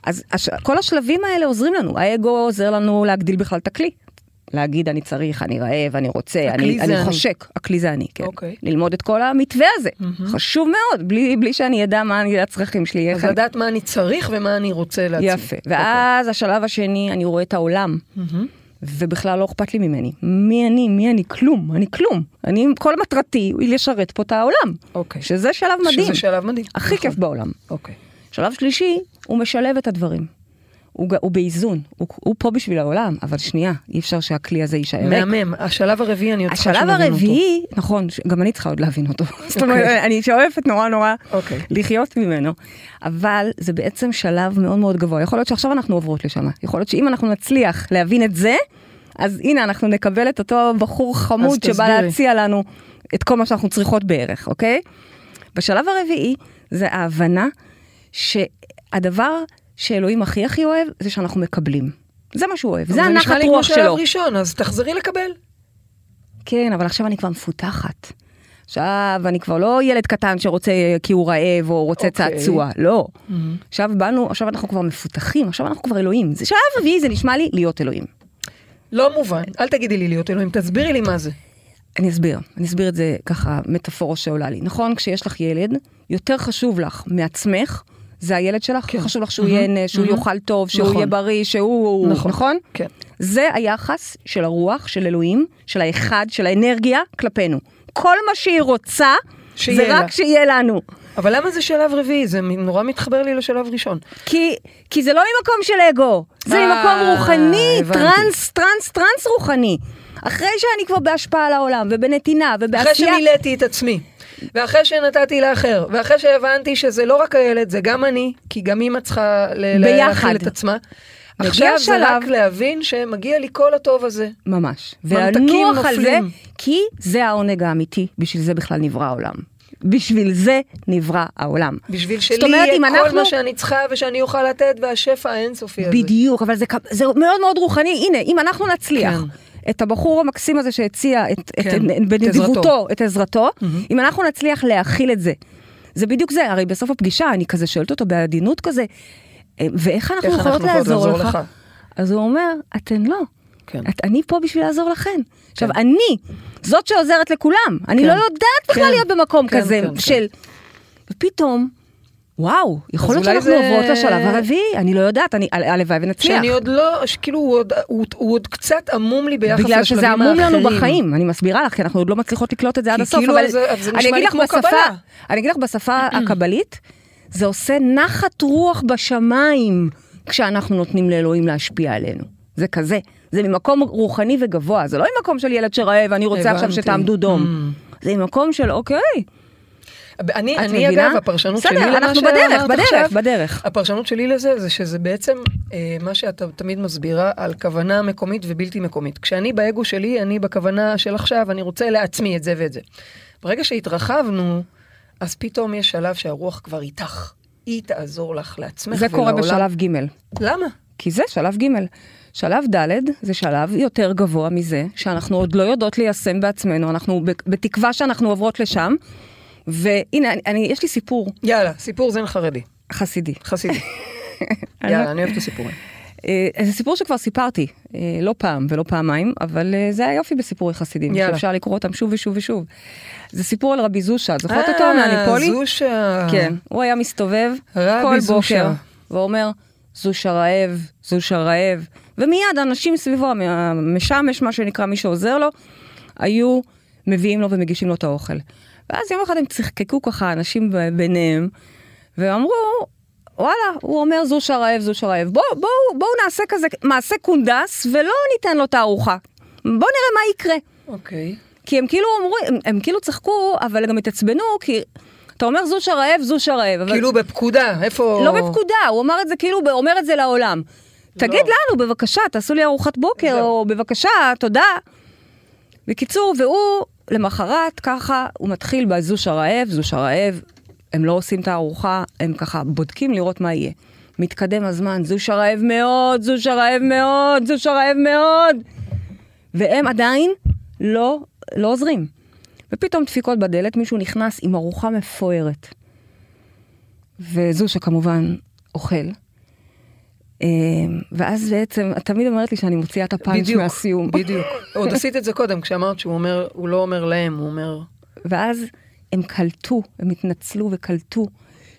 אז הש... כל השלבים האלה עוזרים לנו. האגו עוזר לנו להגדיל בכלל את הכלי. להגיד אני צריך, אני רעב, אני רוצה, אני, אני. חושק. הכלי זה אני, כן. אוקיי. ללמוד את כל המתווה הזה. חשוב מאוד, בלי, בלי שאני אדע מה אני- הצרכים שלי. אז אני- לדעת מה אני צריך ומה אני רוצה לעצמי. יפה. ואז השלב השני, אני רואה את העולם. מהמם. ובכלל לא אכפת לי ממני. מי אני? מי אני? כלום. אני כלום. אני, כל מטרתי היא לשרת פה את העולם. אוקיי. שזה שלב מדהים. שזה שלב מדהים. הכי נכון. כיף בעולם. אוקיי. שלב שלישי, הוא משלב את הדברים. הוא, הוא באיזון, הוא, הוא פה בשביל העולם, אבל שנייה, אי אפשר שהכלי הזה יישאר ריק. מהמם. השלב הרביעי אני עוד צריכה השלב שנבין אותו. הרביעי, נכון, גם אני צריכה עוד להבין אותו. [laughs] זאת אומרת, אני שואפת נורא נורא אוקיי. לחיות ממנו. אבל זה בעצם שלב מאוד מאוד גבוה. יכול להיות שעכשיו אנחנו עוברות לשם. יכול להיות שאם אנחנו נצליח להבין את זה, אז הנה אנחנו נקבל את אותו בחור חמוד שבא. להציע לנו את כל מה שאנחנו צריכות בערך, אוקיי? בשלב הרביעי זה ההבנה שהדבר שאלוהים הכי הכי אוהב זה שאנחנו מקבלים. זה מה שהוא אוהב, זה נשמע הנחת לי כמו רוח שלב שלו. ראשון, אז תחזרי לקבל. כן, אבל עכשיו אני כבר מפותחת. עכשיו אני כבר לא ילד קטן שרוצה כי הוא רעב או רוצה אוקיי. צעצוע, לא. עכשיו באנו, עכשיו אנחנו כבר מפותחים, עכשיו אנחנו כבר אלוהים. זה שלב רביעי, זה נשמע לי להיות אלוהים. לא מובן. אל תגידי לי להיות אלוהים, תסבירי לי מה זה. אני אסביר, אני אסביר את זה ככה, מטאפורה שעולה לי. נכון, כשיש לך ילד, יותר חשוב לך מעצמך, זה הילד שלך, כן. חשוב לך שהוא מהמם, ייהנה, שהוא מהמם. יאכל טוב, שהוא נכון. יהיה בריא, שהוא... נכון. נכון? כן. זה היחס של הרוח, של אלוהים, של האחד, של האנרגיה, כלפינו. כל מה שהיא רוצה, זה לה. רק שיהיה לנו. אבל למה זה שלב רביעי? זה נורא מתחבר לי לשלב ראשון. כי, כי זה לא ממקום של אגו, זה אה, ממקום רוחני, הבנתי. טרנס, טרנס, טרנס רוחני. אחרי שאני כבר בהשפעה על העולם, ובנתינה, אחרי ובעשייה... שמילאתי את עצמי, ואחרי שנתתי לאחר, ואחרי שהבנתי שזה לא רק הילד, זה גם אני, כי גם אמא צריכה. להכיל את עצמה. עכשיו זה רק להבין שמגיע לי כל הטוב הזה. ממש. ולנוח על זה. כי זה העונג האמיתי, בשביל זה בכלל נברא העולם. בשביל זה נברא העולם. בשביל שלי אומרת, יהיה כל אנחנו- מה שאני צריכה ושאני אוכל לתת, והשפע האינסופי הזה. בדיוק, אבל זה, זה מאוד מאוד רוחני. הנה, אם אנחנו נצליח כן. את הבחור המקסים הזה שהציע את, את, כן, את, את בנדיבותו, עזרתו. את עזרתו, אם אנחנו נצליח להכיל את זה, זה בדיוק זה, הרי בסוף הפגישה אני כזה שואלת אותו בעדינות כזה, "אה, ואיך אנחנו יכולות אנחנו לעזור לעזור לך? לך? אז הוא אומר, אתן לא. כן. את, אני פה בשביל לעזור לכן. עכשיו, כן. אני, זאת שעוזרת לכולם, אני כן. לא יודעת בכלל כן. להיות במקום כן, כזה כן, כן. של ופתאום, וואו, יכול להיות שאנחנו זה- עוברות לשלב הרביעי, אני לא יודעת, אני, הלוואי ונצליח. שאני עוד לא, כאילו הוא עוד, הוא, הוא עוד קצת עמום לי ביחס לשלבים בגלל האחרים. שזה עמום לנו בחיים, אני מסבירה לך, כי אנחנו עוד לא מצליחות לקלוט את זה עד הסוף, כאילו אבל זה- זה אני נשמע אגיד לי כמו בשפה, קבלה. אני אגיד לך בשפה [clears throat] הקבלית, זה עושה נחת רוח בשמיים כשאנחנו נותנים לאלוהים להשפיע עלינו. זה כזה, זה ממקום רוחני וגבוה, זה לא ממקום של ילד שרעב, אני רוצה עכשיו. שתעמדו דום. זה ממקום של אוקיי, אני, אני מבינה? אגב, הפרשנות בסדר, שלי למה אנחנו שאמרת בדרך, בדרך, עכשיו, בדרך. הפרשנות שלי לזה זה שזה בעצם אה, מה שאתה תמיד מסבירה על כוונה מקומית ובלתי מקומית. כשאני באגו שלי, אני בכוונה של עכשיו, אני רוצה לעצמי את זה ואת זה. ברגע שהתרחבנו, אז פתאום יש שלב שהרוח כבר איתך. היא תעזור לך לעצמך זה קורה ולעולם. בשלב ג'. למה? כי זה שלב ג'. שלב ד' זה שלב יותר גבוה מזה, שאנחנו עוד לא יודעות ליישם בעצמנו, אנחנו בתקווה שאנחנו עוברות לשם. והנה, אני, אני, יש לי סיפור יאללה, סיפור זן חרדי, חסידי. חסידי. [laughs] יאללה, לא- אני אוהבת את הסיפורים. אה, זה סיפור שכבר סיפרתי, אה, לא פעם ולא פעמיים, אבל אה, זה היופי בסיפורי חסידים, יאללה. שאפשר לקרוא אותם שוב ושוב ושוב. זה סיפור על רבי זושה, את זוכרת אותו אה, מהניפולי? זושה. כן, הוא היה מסתובב כל זושה. בוקר, ואומר, זושה רעב, זושה רעב, ומיד האנשים סביבו, המשמש, מה שנקרא, מי שעוזר לו, היו מביאים לו ומגישים לו את האוכל. ואז יום אחד הם צחקקו ככה, אנשים ביניהם, ואמרו, וואלה, הוא אומר זושה רעב, זושה רעב, בואו בוא, בוא נעשה כזה מעשה קונדס, ולא ניתן לו את הארוחה. בואו נראה מה יקרה. אוקיי. כי הם כאילו אמרו, הם, הם כאילו צחקו, אבל גם התעצבנו, כי אתה אומר זושה רעב, זושה רעב. אבל... כאילו בפקודה, איפה... לא בפקודה, הוא אמר את זה כאילו, הוא אומר את זה לעולם. תגיד לנו, בבקשה, תעשו לי ארוחת בוקר, זהו. או בבקשה, תודה. בקיצור, והוא, למחרת, ככה, הוא מתחיל בזושה רעב, זושה רעב, הם לא עושים את הארוחה, הם ככה בודקים לראות מה יהיה. מתקדם הזמן, זושה רעב מאוד, זושה רעב מאוד, זושה רעב מאוד. והם עדיין לא, לא עוזרים. ופתאום דפיקות בדלת, מישהו נכנס עם ארוחה מפוארת. וזושה כמובן אוכל. אה, ואז בעצם, את תמיד אומרת לי שאני מוציאה את הפאנץ' בדיוק, מהסיום. בדיוק. [laughs] עוד עשית את זה קודם, כשאמרת שהוא אומר, הוא לא אומר להם, הוא אומר... ואז הם קלטו, הם התנצלו וקלטו,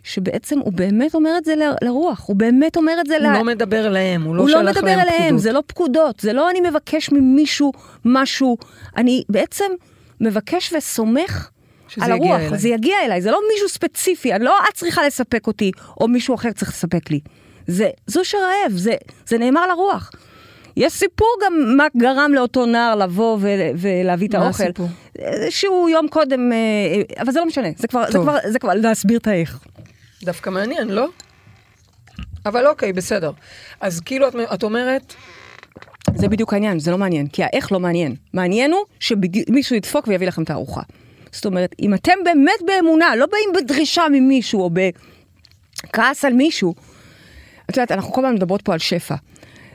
שבעצם הוא באמת אומר את זה ל- לרוח, הוא באמת אומר את זה הוא ל... לא מדבר להם, הוא לא הוא שלח לא להם מדבר אליהם, פקודות. זה לא פקודות, זה לא אני מבקש ממישהו משהו, אני בעצם מבקש וסומך על הרוח. זה יגיע אליי, זה לא מישהו ספציפי, אני לא את צריכה לספק אותי, או מישהו אחר צריך לספק לי. זה זו שרעב, זה, זה נאמר לרוח. יש סיפור גם מה גרם לאותו נער לבוא ול, ולהביא את מה האוכל. הסיפור? שהוא יום קודם, אה, אבל זה לא משנה, זה כבר, זה. כבר, זה כבר להסביר את האיך. דווקא מעניין, לא? אבל אוקיי, בסדר. אז כאילו את, את אומרת, זה בדיוק העניין, זה לא מעניין, כי האיך לא מעניין. מעניין הוא שמישהו ידפוק ויביא לכם את הארוחה. זאת אומרת, אם אתם באמת באמונה, לא באים בדרישה ממישהו או בכעס על מישהו, את יודעת, אנחנו כל הזמן מדברות פה על שפע.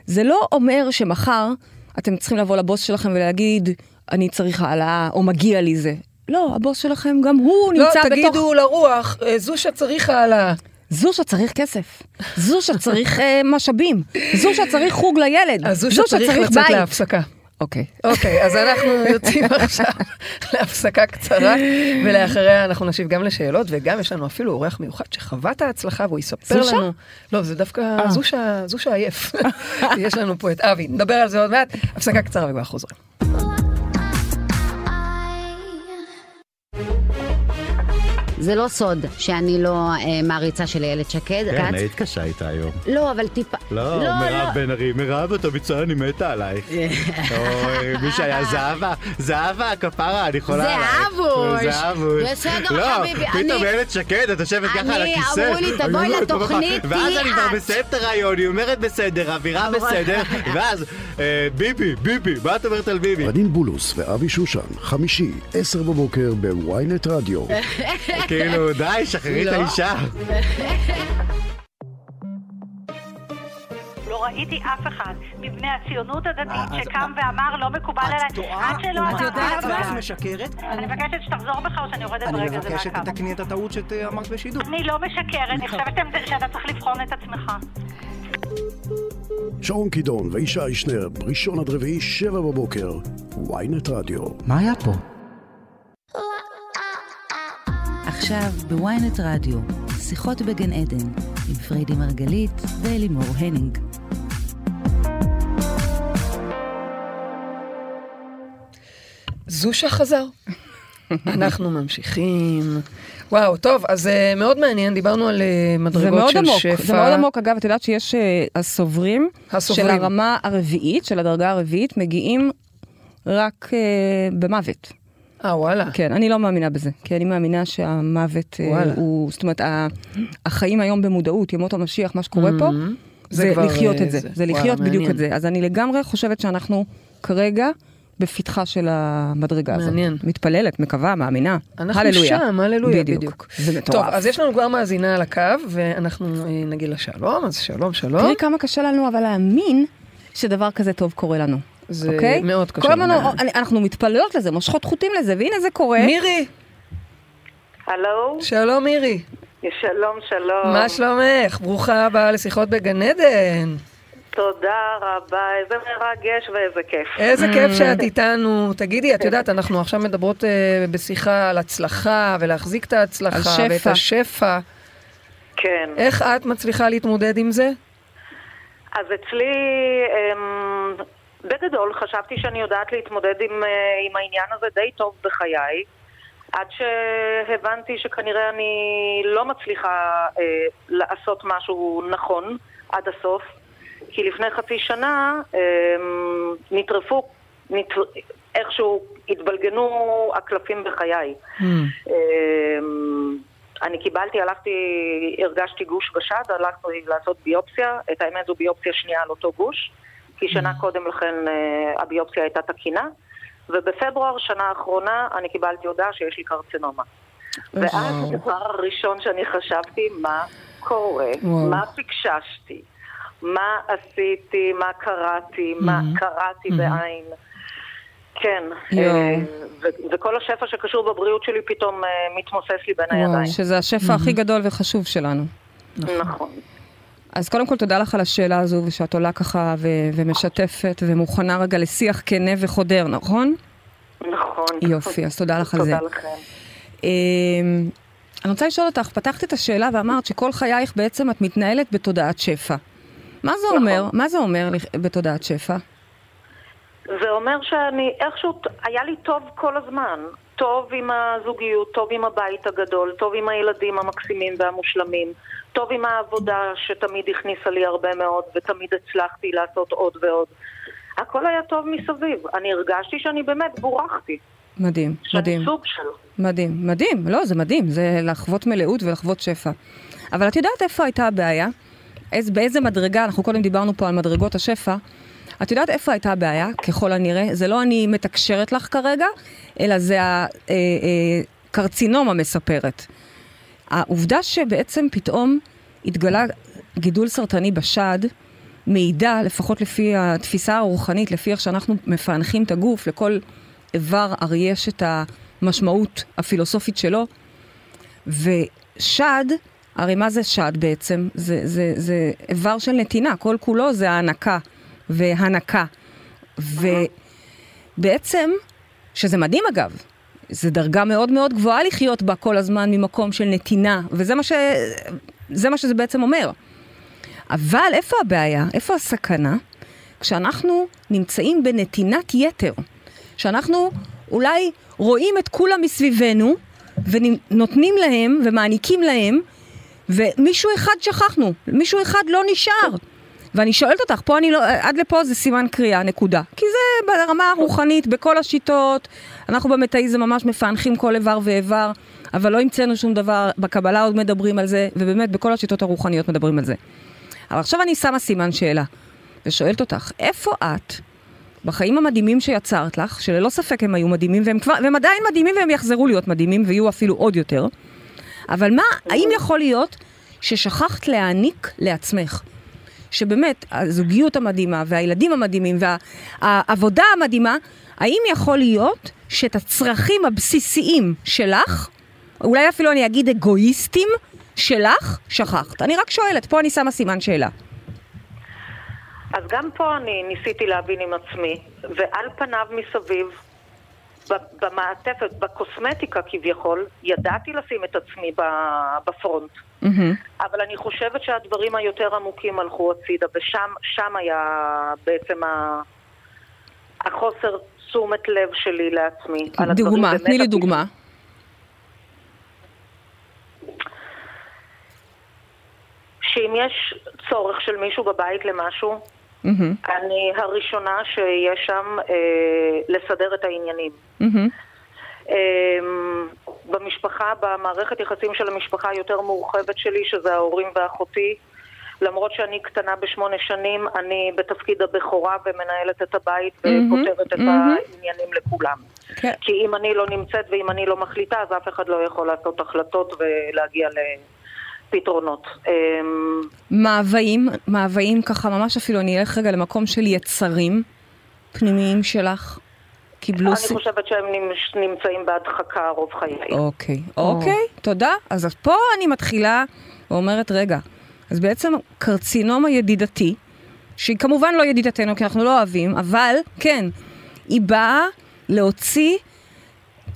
זה לא אומר שמחר אתם צריכים לבוא לבוס שלכם ולהגיד, אני צריך העלאה, או מגיע לי זה. לא, הבוס שלכם גם הוא לא, נמצא בתוך... תגידו לרוח, אה, זו שצריך העלאה. זו שצריך כסף, זו שצריך אה, משאבים, זו שצריך חוג לילד, אז זו שצריך לצאת בית. להפסקה. אוקיי. אוקיי, אז אנחנו יוצאים [laughs] עכשיו להפסקה קצרה, ולאחריה אנחנו נשיב גם לשאלות, וגם יש לנו אפילו אורח מיוחד שחווה את ההצלחה, והוא יספר זושה? לנו... לא, זה דווקא אה. זושה, זושה עייף. [laughs] יש לנו פה את אבי, נדבר על זה עוד מעט. הפסקה קצרה וכבר חוזרים. זה לא סוד שאני לא אה, מעריצה של איילת שקד. כן. היית קשה איתה היום. לא, אבל טיפה... לא, מירב בן ארי, מירב, אתה מצוין, אני מתה עלייך. אוי, מי שהיה [laughs] זהבה, זהבה, כפרה, אני חולה עלייך. זהבוש. זהבוש. בסדר, לא, חביבי, פתאום אני- איילת שקד, את יושבת ככה על אני, הכיסא. אמרו לי, תבואי אני אומרת, לתוכנית, ואז תהיי אני כבר את. מסיים את הרעיון, היא אומרת בסדר, האווירה בסדר, ואז, אה, ביבי, ביבי, מה את אומרת על ביבי? רנין בולוס ואבי שושן, חמישי, עשר בבוקר בוויינט רדיו. [laughs] כאילו, די, שחררי את לא. האישה. לא ראיתי אף אחד מבני הציונות הדתית אז- שקם ואמר לא מקובל עליי. את טועה, את יודעת ואת משקרת. אני מבקשת שתחזור בך או שאני יורדת אני ברגע זה מהקו. שתתקני את הטעות שאמרת בשידור. אני לא משקרת, אני חושבת שאתה צריך לבחון את עצמך. שרון קידון וישי שנר, ראשון עד רביעי, שבע בבוקר, וויינט רדיו. מה היה פה? עכשיו בוויינט רדיו, שיחות בגן עדן, עם פריידי מרגלית ואלימור הנינג. זושה חזר. [laughs] אנחנו ממשיכים. וואו, טוב, אז זה מאוד מעניין, דיברנו על זה מדרגות של עמוק, שפע. זה מאוד עמוק. אגב, את יודעת שיש אה, הסוברים, הסוברים. של הרמה הרביעית, של הדרגה הרביעית, מגיעים רק אה, במוות. אה, וואלה. כן, אני לא מאמינה בזה, כי אני מאמינה שהמוות אה, וואלה. הוא, זאת אומרת, החיים היום במודעות, ימות המשיח, מה שקורה פה, Mhm. זה זה לחיות אה, את זה, זה. זה וואלה, לחיות בדיוק מעניין. את זה. אז אני לגמרי חושבת שאנחנו כרגע בפתחה של המדרגה הזאת. מעניין. מתפללת, מקווה, מאמינה. אנחנו הללויה. שם, הללויה, בדיוק. בדיוק. זה טוב, מטורף. אז יש לנו כבר מאזינה על הקו, ואנחנו אה, נגיד לה שלום, אז שלום, שלום. תראי כמה קשה לנו אבל להאמין שדבר כזה טוב קורה לנו. זה אוקיי? מאוד קשה כל הזמן אנחנו מתפללות לזה, מושכות חוטים לזה, והנה זה קורה. מירי, הלו? שלום מירי. שלום, שלום. מה שלומך? ברוכה הבאה לשיחות בגן עדן. תודה רבה, איזה מרגש ואיזה כיף. איזה כיף שאת איתנו. תגידי, את יודעת, אנחנו עכשיו מדברות אה, בשיחה על הצלחה ולהחזיק את ההצלחה. ואת השפע. כן. איך את מצליחה להתמודד עם זה? אז אצלי, אמ, בגדול, חשבתי שאני יודעת להתמודד עם, אה, עם העניין הזה די טוב בחיי, עד שהבנתי שכנראה אני לא מצליחה אה, לעשות משהו נכון עד הסוף, כי לפני חצי שנה אמ, נטרפו, נטר... איכשהו התבלגנו הקלפים בחיי. אמ, אני קיבלתי, הלכתי, הרגשתי גוש בשד, הלכתי לעשות ביופסיה, את האמת זו ביופסיה שנייה על אותו גוש, כי שנה קודם לכן אה, הביופסיה הייתה תקינה, ובפברואר, שנה האחרונה, אני קיבלתי הודעה שיש לי קרצנומה. ואז הדבר הראשון שאני חשבתי, מה קורה? מה פיקששתי? מה עשיתי? מה קראתי? מה קראתי בעין? כן. אה, ו- וכל השפע שקשור בבריאות שלי פתאום אה, מתמוסס לי בין הידיים. שזה השפע הכי גדול וחשוב שלנו. נכון. אז קודם כל תודה לך על השאלה הזו, ושאת עולה ככה ו- ומשתפת ומוכנה רגע לשיח כנה וחודר, נכון? נכון. יופי, אז תודה לך על זה. תודה לכם. אמ, אני רוצה לשאול אותך, פתחת את השאלה ואמרת שכל חייך בעצם את מתנהלת בתודעת שפע. מה זה נכון. אומר? מה זה אומר בתודעת שפע? זה אומר שאני איכשהו, היה לי טוב כל הזמן. טוב עם הזוגיות, טוב עם הבית הגדול, טוב עם הילדים המקסימים והמושלמים, טוב עם העבודה שתמיד הכניסה לי הרבה מאוד ותמיד הצלחתי לעשות עוד ועוד. הכל היה טוב מסביב. אני הרגשתי שאני באמת בורכתי. מדהים, מדהים, סוג של... מדהים, מדהים, לא, זה מדהים, זה לחוות מלאות ולחוות שפע. אבל את יודעת איפה הייתה הבעיה? איז, באיזה מדרגה, אנחנו קודם דיברנו פה על מדרגות השפע, את יודעת איפה הייתה הבעיה, ככל הנראה? זה לא אני מתקשרת לך כרגע, אלא זה הקרצינום המספרת. העובדה שבעצם פתאום התגלה גידול סרטני בשד, מעידה, לפחות לפי התפיסה הרוחנית, לפי איך שאנחנו מפענחים את הגוף, לכל איבר הרי יש את המשמעות הפילוסופית שלו. ושד, הרי מה זה שד בעצם? זה, זה, זה איבר של נתינה, כל כולו זה הענקה והנקה. ובעצם, שזה מדהים אגב, זו דרגה מאוד מאוד גבוהה לחיות בה כל הזמן ממקום של נתינה, וזה מה, ש... זה מה שזה בעצם אומר. אבל איפה הבעיה? איפה הסכנה? כשאנחנו נמצאים בנתינת יתר. שאנחנו אולי רואים את כולם מסביבנו, ונותנים להם ומעניקים להם, ומישהו אחד שכחנו, מישהו אחד לא נשאר. ואני שואלת אותך, פה אני לא, עד לפה זה סימן קריאה, נקודה. כי זה ברמה הרוחנית, בכל השיטות, אנחנו במטאיזם ממש מפענחים כל איבר ואיבר, אבל לא המצאנו שום דבר, בקבלה עוד מדברים על זה, ובאמת בכל השיטות הרוחניות מדברים על זה. אבל עכשיו אני שמה סימן שאלה, ושואלת אותך, איפה את, בחיים המדהימים שיצרת לך, שללא ספק הם היו מדהימים, והם, כבר, והם עדיין מדהימים והם יחזרו להיות מדהימים, ויהיו אפילו עוד יותר, אבל מה, האם יכול להיות ששכחת להעניק לעצמך? שבאמת, הזוגיות המדהימה, והילדים המדהימים, והעבודה המדהימה, האם יכול להיות שאת הצרכים הבסיסיים שלך, אולי אפילו אני אגיד אגואיסטים, שלך, שכחת? אני רק שואלת, פה אני שמה סימן שאלה. אז גם פה אני ניסיתי להבין עם עצמי, ועל פניו מסביב, במעטפת, בקוסמטיקה כביכול, ידעתי לשים את עצמי בפרונט. מהמם. אבל אני חושבת שהדברים היותר עמוקים הלכו הצידה, ושם שם היה בעצם ה- החוסר תשומת לב שלי לעצמי. דוגמה, תני לי. דוגמה. שאם יש צורך של מישהו בבית למשהו, מהמם, אני הראשונה שיש שם אה, לסדר את העניינים. מהמם. אמ, במשפחה, במערכת יחסים של המשפחה היותר מורחבת שלי, שזה ההורים ואחותי, למרות שאני קטנה בשמונה שנים, אני בתפקיד הבכורה ומנהלת את הבית מהמם, ופותרת את מהמם. העניינים לכולם. כן. כי אם אני לא נמצאת ואם אני לא מחליטה, אז אף אחד לא יכול לעשות החלטות ולהגיע לפתרונות. אמ, מאוויים, מאוויים ככה, ממש אפילו, אני אלך רגע למקום של יצרים פנימיים שלך. קיבלו... אני ס- חושבת שהם נמצאים בהדחקה רוב חיי. אוקיי, אוקיי, תודה. אז פה אני מתחילה ואומרת, רגע, אז בעצם קרצינומה ידידתי, שהיא כמובן לא ידידתנו כי אנחנו לא אוהבים, אבל כן, היא באה להוציא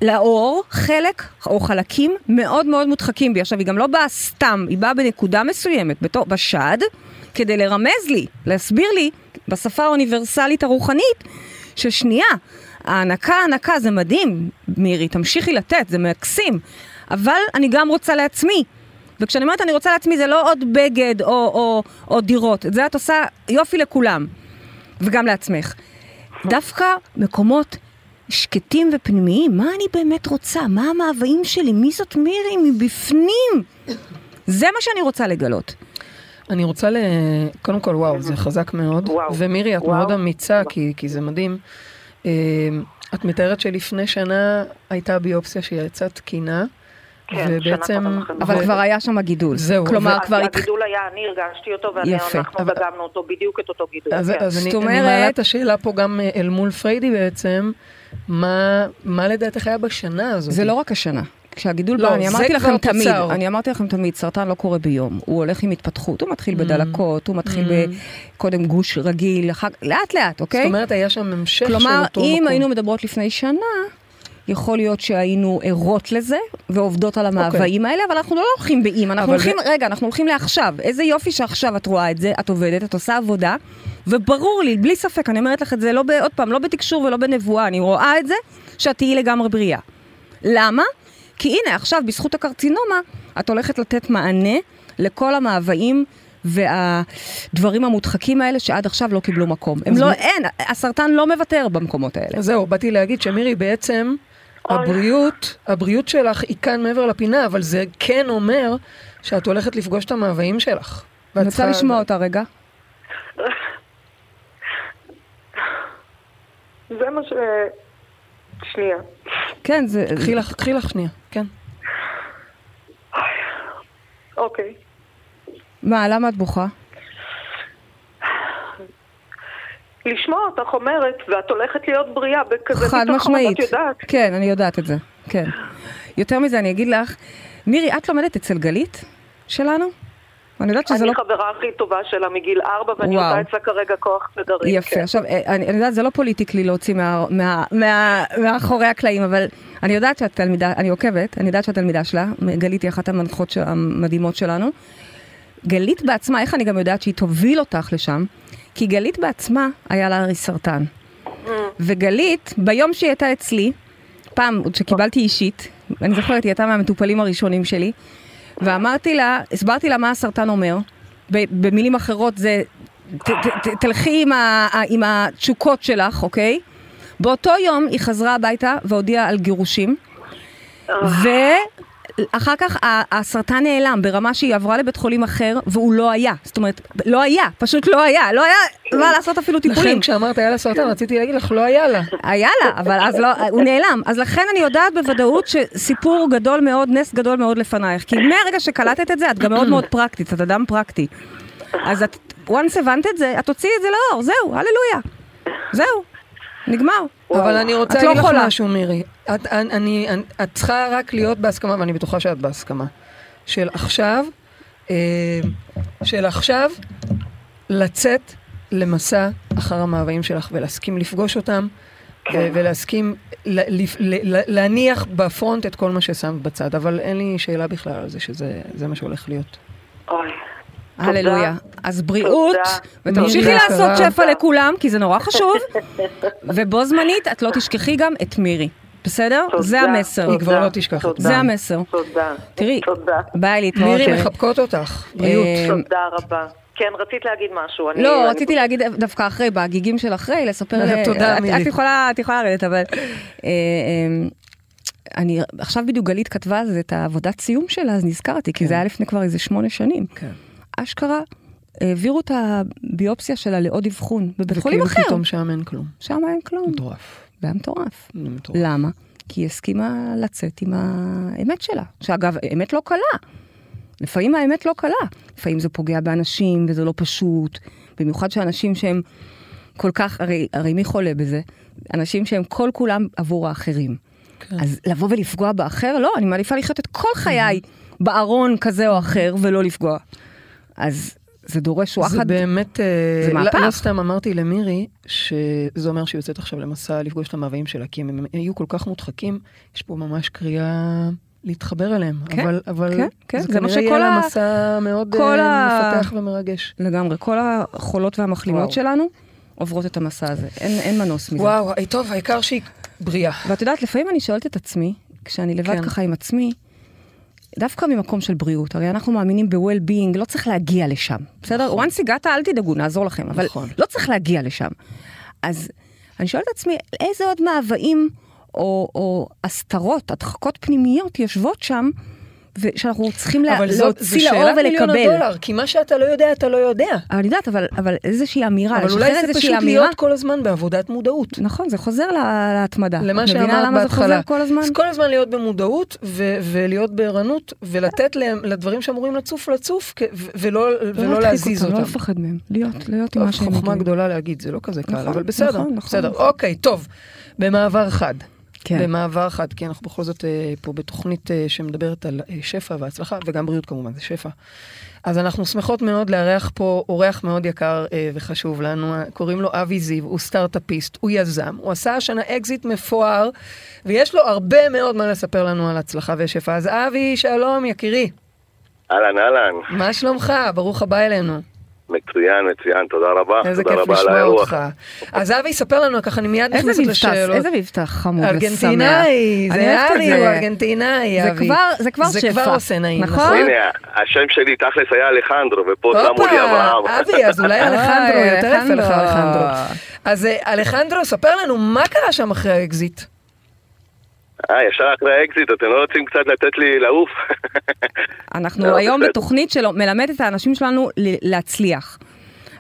לאור חלק או חלקים מאוד מאוד מודחקים בי. עכשיו, היא גם לא באה סתם, היא באה בנקודה מסוימת, בתור, בשד, כדי לרמז לי, להסביר לי, בשפה האוניברסלית הרוחנית, ששנייה, ההנקה, ההנקה, זה מדהים, מירי, תמשיכי לתת, זה מקסים, אבל אני גם רוצה לעצמי. וכשאני אומרת אני רוצה לעצמי, זה לא עוד בגד או, או, או דירות, את זה את עושה יופי לכולם, וגם לעצמך. דווקא מקומות שקטים ופנימיים, מה אני באמת רוצה? מה המאוויים שלי? מי זאת מירי מבפנים? זה מה שאני רוצה לגלות. אני רוצה ל... קודם כל, וואו, זה חזק מאוד. וואו. ומירי, את וואו. מאוד אמיצה, כי, כי זה מדהים. אה, את מתארת שלפני שנה הייתה ביופסיה שהיא יצאה תקינה, כן, ובעצם... אבל ו- כבר היה שם גידול. זהו, כלומר, כבר... הגידול היה, אני הרגשתי אותו, יפה. ואנחנו אבל- דגמנו אותו, בדיוק את אותו גידול. אז, כן. אז אני, זאת אני מעלה אומרת- את השאלה פה גם אה, אל מול פריידי בעצם, מה, מה לדעתך היה בשנה הזאת? זה לא רק השנה. כשהגידול לא, בא, אני זה אמרתי לכם תמיד, תוצר. אני אמרתי לכם תמיד, סרטן לא קורה ביום, הוא הולך עם התפתחות, הוא מתחיל בדלקות, הוא מתחיל קודם גוש רגיל, אחר לאט לאט, אוקיי? זאת אומרת, היה שם המשך של כלומר, אותו אם מקום. היינו מדברות לפני שנה, יכול להיות שהיינו ערות לזה, ועובדות על המאוויים האלה, אבל אנחנו לא הולכים באם, אנחנו הולכים, רגע, אנחנו הולכים לעכשיו. איזה יופי שעכשיו את רואה את זה, את עובדת, את עושה עבודה, וברור לי, בלי ספק, אני אומרת לך את זה לא, ב- עוד פעם, לא בתקשור ולא בנבואה, אני רואה את זה, שאת תהיי לגמרי בריאה. למה? כי הנה, עכשיו, בזכות הקרצינומה, את הולכת לתת מענה לכל המאוויים והדברים המודחקים האלה שעד עכשיו לא קיבלו מקום. הם לא, מה- אין, הסרטן לא מוותר במקומות האלה. אז זהו, באתי להגיד שמירי, בעצם הבריאות, הבריאות שלך היא כאן מעבר לפינה, אבל זה כן אומר שאת הולכת לפגוש את המאוויים שלך. אני רוצה לשמוע אותה רגע. זה מה ש... שנייה. כן, זה... קחי לך, קחי לך שנייה, כן. אוקיי. מה, למה את בוכה? לשמוע אותך אומרת, ואת הולכת להיות בריאה בכזה חד משמעית. את יודעת. כן, אני יודעת את זה. כן. יותר מזה, אני אגיד לך, מירי, את לומדת אצל גלית שלנו? אני יודעת שזה אני לא... חברה הכי טובה שלה מגיל ארבע, ואני וואו. עושה אצלה כרגע כוח תדרים. יפה, כן. עכשיו, אה, אני, אני יודעת, זה לא פוליטיקלי להוציא מה, מה, מה, מאחורי הקלעים, אבל אני יודעת שאת תלמידה, אני עוקבת, אני יודעת שאת תלמידה שלה, גלית היא אחת המנחות של, המדהימות שלנו. גלית בעצמה, איך אני גם יודעת שהיא תוביל אותך לשם? כי גלית בעצמה היה לה הרי סרטן. וגלית, ביום שהיא הייתה אצלי, פעם, עוד שקיבלתי אישית, אני זוכרת, היא הייתה מהמטופלים הראשונים שלי, ואמרתי לה, הסברתי לה מה הסרטן אומר, במילים אחרות זה, ת, ת, ת, תלכי עם, ה, עם התשוקות שלך, אוקיי? באותו יום היא חזרה הביתה והודיעה על גירושים, ואחר כך הסרטן נעלם ברמה שהיא עברה לבית חולים אחר והוא לא היה. זאת אומרת, לא היה, פשוט לא היה, לא היה מה לעשות אפילו טיפולים. לכן כשאמרת היה לה סרטן, רציתי להגיד לך, לא היה לה. היה לה, אבל אז לא, הוא נעלם. אז לכן אני יודעת בוודאות שסיפור גדול מאוד, נס גדול מאוד לפנייך. כי מהרגע שקלטת את זה, את גם מאוד מאוד פרקטית, את אדם פרקטי. אז את, once הבנת את זה, את תוציאי את זה לאור, זהו, הללויה. זהו, נגמר. אבל אני רוצה לא להגיד לך. משהו, מירי. את, צריכה רק להיות בהסכמה, ואני בטוחה שאת בהסכמה. של עכשיו, אה, של עכשיו, לצאת למסע אחר המאוויים שלך ולהסכים לפגוש אותם, ו- ולהסכים להניח בפרונט את כל מה ששמת בצד, אבל אין לי שאלה בכלל על זה שזה זה מה שהולך להיות. אוי. הללויה. אז בריאות. ותמשיכי לעשות. שפע לכולם, כי זה נורא חשוב, [laughs] ובו זמנית את לא תשכחי גם את מירי. בסדר? תודה, זה המסר. היא כבר לא תשכח. תודה. זה המסר. תודה. תראי, תודה. ביי להתראות. מירי, אה, מחבקות אותך. בריאות. אה, תודה רבה. כן, רצית להגיד משהו. אני- לא, אני- רציתי להגיד דווקא אחרי, בהגיגים של אחרי, לספר... אה, תודה, את- מירי. את יכולה את יכולה לרדת, אבל... אה, אני, עכשיו בדיוק גלית כתבה על זה את העבודת סיום שלה, אז נזכרתי, כי זה היה לפני כבר איזה שמונה שנים. כן. אשכרה, העבירו את הביופסיה שלה לעוד אבחון, בבית חולים וכאילו אחר. פתאום שם אין כלום. שם אין כלום. מטורף. זה היה מטורף. מטורף. למה? כי היא הסכימה לצאת עם האמת שלה, שאגב, אמת לא קלה. לפעמים האמת לא קלה. לפעמים זה פוגע באנשים וזה לא פשוט. במיוחד שאנשים שהם כל כך, הרי, הרי מי חולה בזה? אנשים שהם כל כולם עבור האחרים. כן. אז לבוא ולפגוע באחר? לא, אני מעדיפה לחיות את כל חיי בארון כזה או אחר ולא לפגוע. אז זה דורש זה וואחד. באמת, אה, זה לא- מהפך. לא סתם אמרתי למירי, שזה אומר שהיא יוצאת עכשיו למסע לפגוש את המאוויים שלה, כי הם היו כל כך מודחקים, יש פה ממש קריאה להתחבר אליהם. כן, אבל, אבל כן, כן, זה זה כנראה יהיה לה ה- מסע מאוד כל אה, ה- מפתח ומרגש. לגמרי, כל החולות והמחלימות וואו. שלנו עוברות את המסע הזה, אין, אין מנוס מזה. וואו, טוב, העיקר שהיא בריאה. ואת יודעת, לפעמים אני שואלת את עצמי, כשאני לבד כן. ככה עם עצמי, דווקא ממקום של בריאות, הרי אנחנו מאמינים ב-well-being, לא צריך להגיע לשם, בסדר? once הגעת, אל תדאגו, נעזור לכם, אבל נכון. לא צריך להגיע לשם. אז אני שואלת את עצמי, איזה עוד מאוויים או, או הסתרות, הדחקות פנימיות יושבות שם, ושאנחנו צריכים לה, אבל זאת, זו להוציא לאור שאלת מיליון ולקבל. הדולר, כי מה שאתה לא יודע, אתה לא יודע. אבל אני יודעת, אבל, אבל איזושהי אמירה, אבל אולי זה פשוט אמירה. להיות כל הזמן בעבודת מודעות. נכון, זה חוזר לה- להתמדה. למה את מבינה שאמרת למה זה חוזר בהתחלה. כל הזמן? אז כל הזמן להיות במודעות ו- ולהיות בערנות ולתת להם, לדברים שאמורים לצוף לצוף כ- ו- ולא, ולא להדחיק להזיז אותם. לא לפחד מהם, להיות, להיות עם טוב, מה שהם חוכמה. גדולה להגיד, זה לא כזה קל, נכון, אבל בסדר, נכון, נכון, בסדר. אוקיי, טוב. במעבר חד. כן. במעבר חד, כי אנחנו בכל זאת אה, פה בתוכנית אה, שמדברת על אה, שפע והצלחה, וגם בריאות כמובן, זה שפע. אז אנחנו שמחות מאוד לארח פה אורח מאוד יקר אה, וחשוב לנו, קוראים לו אבי זיו, הוא סטארט-אפיסט, הוא יזם, הוא עשה השנה אקזיט מפואר, ויש לו הרבה מאוד מה לספר לנו על הצלחה ושפע. אז אבי, שלום יקירי, אהלן, אהלן. מה שלומך? ברוך הבא אלינו. מצוין, מצוין, תודה רבה. איזה תודה כיף רבה על לשמוע האירוח. אותך. אז אבי, ספר לנו, ככה אני מיד נכנסת לשאלות. איזה מבטא חמוד ושמח. ארגנטינאי, זה אבי, זה. הוא ארגנטינאי, זה אבי. כבר- זה כבר זה שפע. כבר עושה נעים, נכון? נכון? הנה, השם שלי תכלס היה אלחנדרו, ופה שמו לי אברהם. אבי, אז אולי אלחנדרו, יותר יפה לך אלחנדרו. אלחנדרו. אז אה, אלחנדרו, ספר לנו, מה קרה שם אחרי האקזיט? אה, ישר אחרי האקזיט, אתם לא רוצים קצת לתת לי לעוף? [laughs] אנחנו לא, היום. בתוכנית שמלמדת את האנשים שלנו ל- להצליח.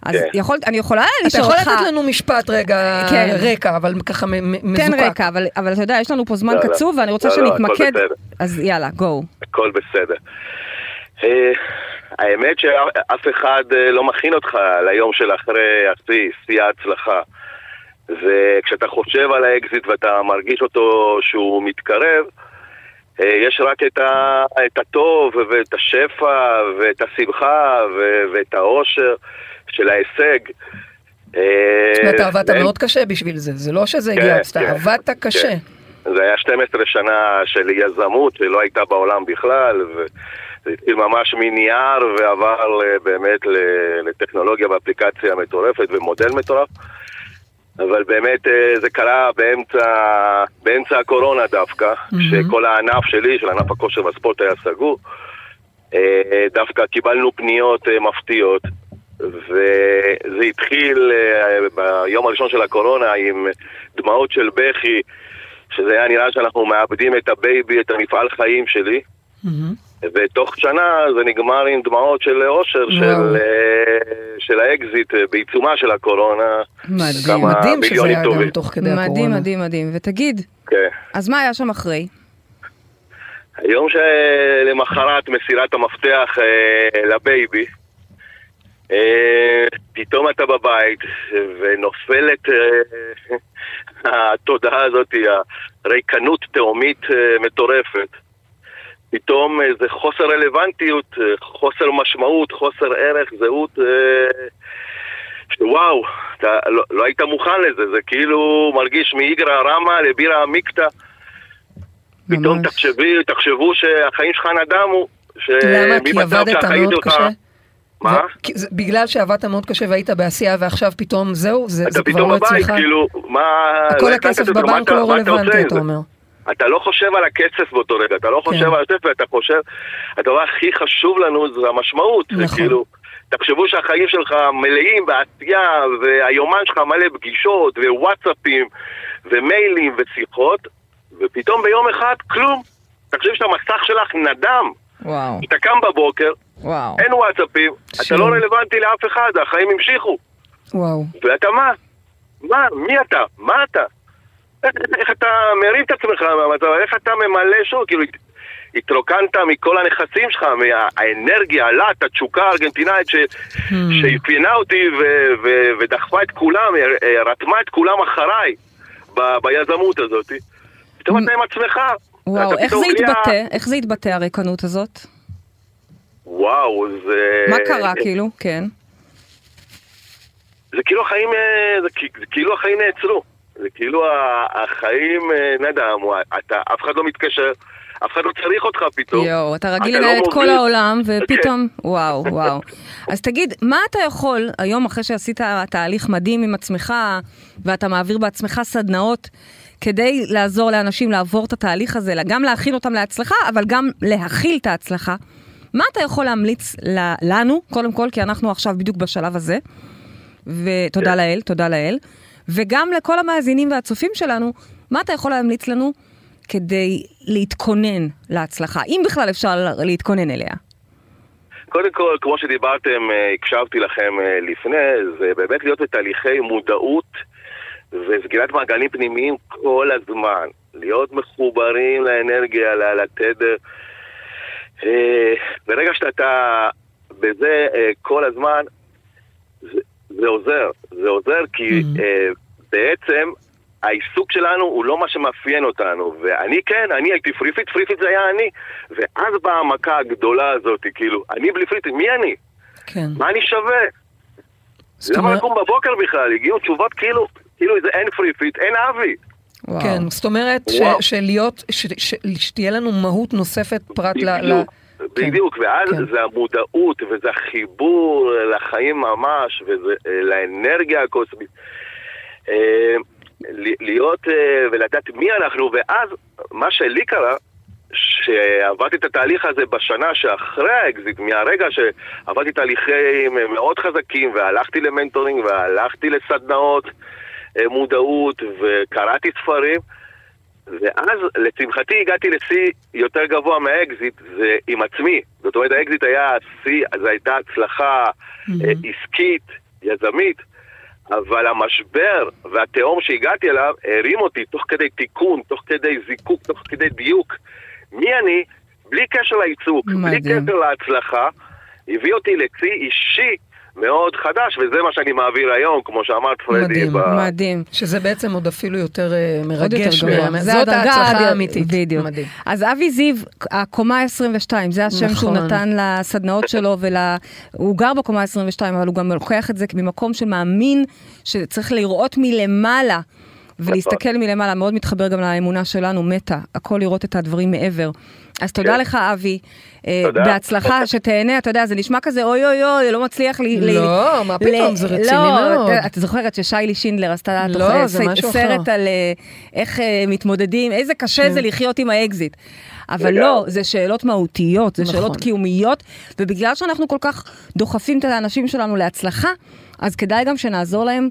אז כן. יכול, אני יכולה אתה לשאול יכול אותך, לתת לנו משפט רגע, כן. רקע, אבל ככה מ- מ- תן מזוקק. רקע, אבל, אבל אתה יודע, יש לנו פה זמן לא, לא. קצוב ואני רוצה לא, לא, הכל שנתמקד, בסדר. אז יאללה, go. הכל בסדר. אה, האמת שאף אחד אה, לא מכין אותך ליום של אחרי השיא, שיא ההצלחה. וכשאתה חושב על האקזיט ואתה מרגיש אותו שהוא מתקרב, אה, יש רק את, ה, את הטוב ואת השפע ואת השמחה ו- ואת העושר של ההישג. אה, ואתה עבדת אין- מאוד קשה בשביל זה, זה לא שזה הגיע, כן, אתה כן, עבדת קשה. כן. זה היה 12 שנה של יזמות שלא הייתה בעולם בכלל, וזה התחיל ממש מנייר ועבר אה, באמת לטכנולוגיה ואפליקציה מטורפת ומודל מטורף. אבל באמת אה, זה קרה באמצע, באמצע הקורונה דווקא, שכל הענף שלי, של ענף הכושר והספורט היה סגור. אה, דווקא קיבלנו פניות אה, מפתיעות, וזה התחיל ביום הראשון של הקורונה עם דמעות של בכי, שזה היה נראה שאנחנו מאבדים את ה baby, את המפעל חיים שלי. ותוך שנה זה נגמר עם דמעות של אושר, של, אה, של האקזיט אה, בעיצומה של הקורונה. מדהים. מדהים שזה היה טובים. גם תוך כדי הקורונה. מדהים, מדהים, מדהים. ותגיד, כן. אז מה היה שם אחרי? היום שלמחרת מסירת המפתח אה, ל baby, אה, פתאום אתה בבית ונופלת אה, [laughs] התודעה הזאת, הריקנות תהומית אה, מטורפת. פתאום איזה חוסר רלוונטיות, אה, חוסר משמעות, חוסר ערך, זהות, אה, וואו, אתה לא, לא היית מוכן לזה, זה כאילו מרגיש מאיגרא רמא לבירה עמיקתא. פתאום. תחשבי, תחשבו שהחיים שלך נדמו. למה? כי עבדת מאוד קשה? מה? ו- בגלל שעבדת מאוד קשה והיית בעשייה ועכשיו פתאום זהו, זה אתה זה כבר פתאום לא בבית, אצלך. כאילו, מה... כל לא הכסף בבנק אתה- לא אתה רלוונטי, אתה? אומר. אתה לא חושב על הכסף באותו רגע, אתה לא כן. חושב על הכסף, ואתה חושב, הדבר הכי חשוב לנו זה המשמעות. זה נכון. כאילו, תחשבו שהחיים שלך מלאים בעשייה, והיומן שלך מלא פגישות, ווואטסאפים, ומיילים, ושיחות, ופתאום ביום אחד, כלום. תחשבי שהמסך שלך נדם. וואו, אתה קם בבוקר, וואו. אין וואטסאפים, אתה שום. לא רלוונטי לאף אחד, החיים המשיכו. וואו. ואתה מה? מה? מי אתה? מה אתה? איך, איך אתה מרים את עצמך מהמצב? איך אתה ממלא שוב? כאילו, הת- התרוקנת מכל הנכסים שלך, מהאנרגיה, הלהט, התשוקה הארגנטינאית ש, Hmm. שאפיינה אותי ו, ו, ודחפה את כולם, אה, רתמה את כולם אחריי ב, ביזמות הזאת. פתאום אתה עם עצמך. וואו, איך זה התבטא? איך זה התבטא הריקנות הזאת? וואו, זה... מה קרה כאילו? כן. זה כאילו החיים, אה, זה כאילו החיים נעצרו. זה כאילו החיים אה, נדמו, אתה, אף אחד לא מתקשר, אף אחד לא צריך אותך פתאום. יואו, אתה רגיל לא לנהל את כל. העולם, ופתאום, וואו, וואו. [laughs] אז תגיד, מה אתה יכול, היום אחרי שעשית תהליך מדהים עם עצמך, ואתה מעביר בעצמך סדנאות, כדי לעזור לאנשים לעבור את התהליך הזה, גם להכין אותם להצלחה, אבל גם להכיל את ההצלחה, מה אתה יכול להמליץ לנו, קודם כל, כי אנחנו עכשיו בדיוק בשלב הזה, ותודה כן. לאל, תודה לאל, וגם לכל המאזינים והצופים שלנו, מה אתה יכול להמליץ לנו כדי להתכונן להצלחה, אם בכלל אפשר להתכונן אליה? קודם כל, כמו שדיברתם, אה, הקשבתי לכם אה, לפני, זה באמת להיות בתהליכי מודעות וסגירת מעגלים פנימיים כל הזמן. להיות מחוברים לאנרגיה, לתדר. אה, ברגע שאתה בזה כל הזמן, זה, עוזר. זה עוזר כי אה, בעצם העיסוק שלנו הוא לא מה שמאפיין אותנו. ואני כן, אני הייתי פריפית, פריפית זה היה אני. ואז באה המכה הגדולה הזאת, כאילו, אני בלי פריפית, מי אני? כן. מה אני שווה? למה לקום בבוקר בכלל? הגיעו תשובות כאילו, כאילו זה אין פריפית, אין אבי. וואו. כן, זאת אומרת ש-. שלהיות, ש- ש- שתהיה לנו מהות נוספת פרט ל... ל- כן, בדיוק, ואז כן. זה המודעות, וזה החיבור לחיים ממש, וזה אה, הקוסמית. אה, להיות אה, ולדעת מי אנחנו, ואז מה שלי קרה, שעברתי את התהליך הזה בשנה שאחרי האקזיט, מהרגע שעברתי תהליכים מאוד חזקים, והלכתי ל mentoring, והלכתי לסדנאות מודעות, וקראתי ספרים, ואז לשמחתי הגעתי לשיא יותר גבוה מהאקזיט, זה עם עצמי. זאת אומרת, האקזיט היה שיא, זו הייתה הצלחה אה, עסקית, יזמית, אבל המשבר והתהום שהגעתי אליו הרים אותי תוך כדי תיקון, תוך כדי זיקוק, תוך כדי דיוק. מי אני? בלי קשר לעיסוק, בלי. קשר להצלחה, הביא אותי לשיא אישי מאוד חדש, וזה מה שאני מעביר היום, כמו שאמרת פרדי. מדהים, ב- מדהים. שזה בעצם עוד אפילו יותר אה, עוד יותר מרגש. באמת. זה זאת ההצלחה האמיתית. בדיוק. מדהים. אז אבי זיו, הקומה 22, זה השם שהוא נכון. נתן לסדנאות שלו, ול... הוא גר בקומה 22, אבל הוא גם לוקח את זה ממקום שמאמין שצריך לראות מלמעלה. ולהסתכל מלמעלה, מאוד מתחבר גם לאמונה שלנו, מתה, הכל לראות את הדברים מעבר. אז תודה כן. לך, אבי. אה, תודה. בהצלחה, שתהנה, אתה יודע, זה נשמע כזה אוי אוי אוי, לא מצליח לי... לא, מה פתאום, זה רציני לא, מאוד. את זוכרת ששיילי שינדלר עשתה לא, סרט. על אה, איך אה, מתמודדים, איזה קשה זה לחיות עם האקזיט. אבל. לא, זה שאלות מהותיות, זה נכון. שאלות קיומיות, ובגלל שאנחנו כל כך דוחפים את האנשים שלנו להצלחה, אז כדאי גם שנעזור להם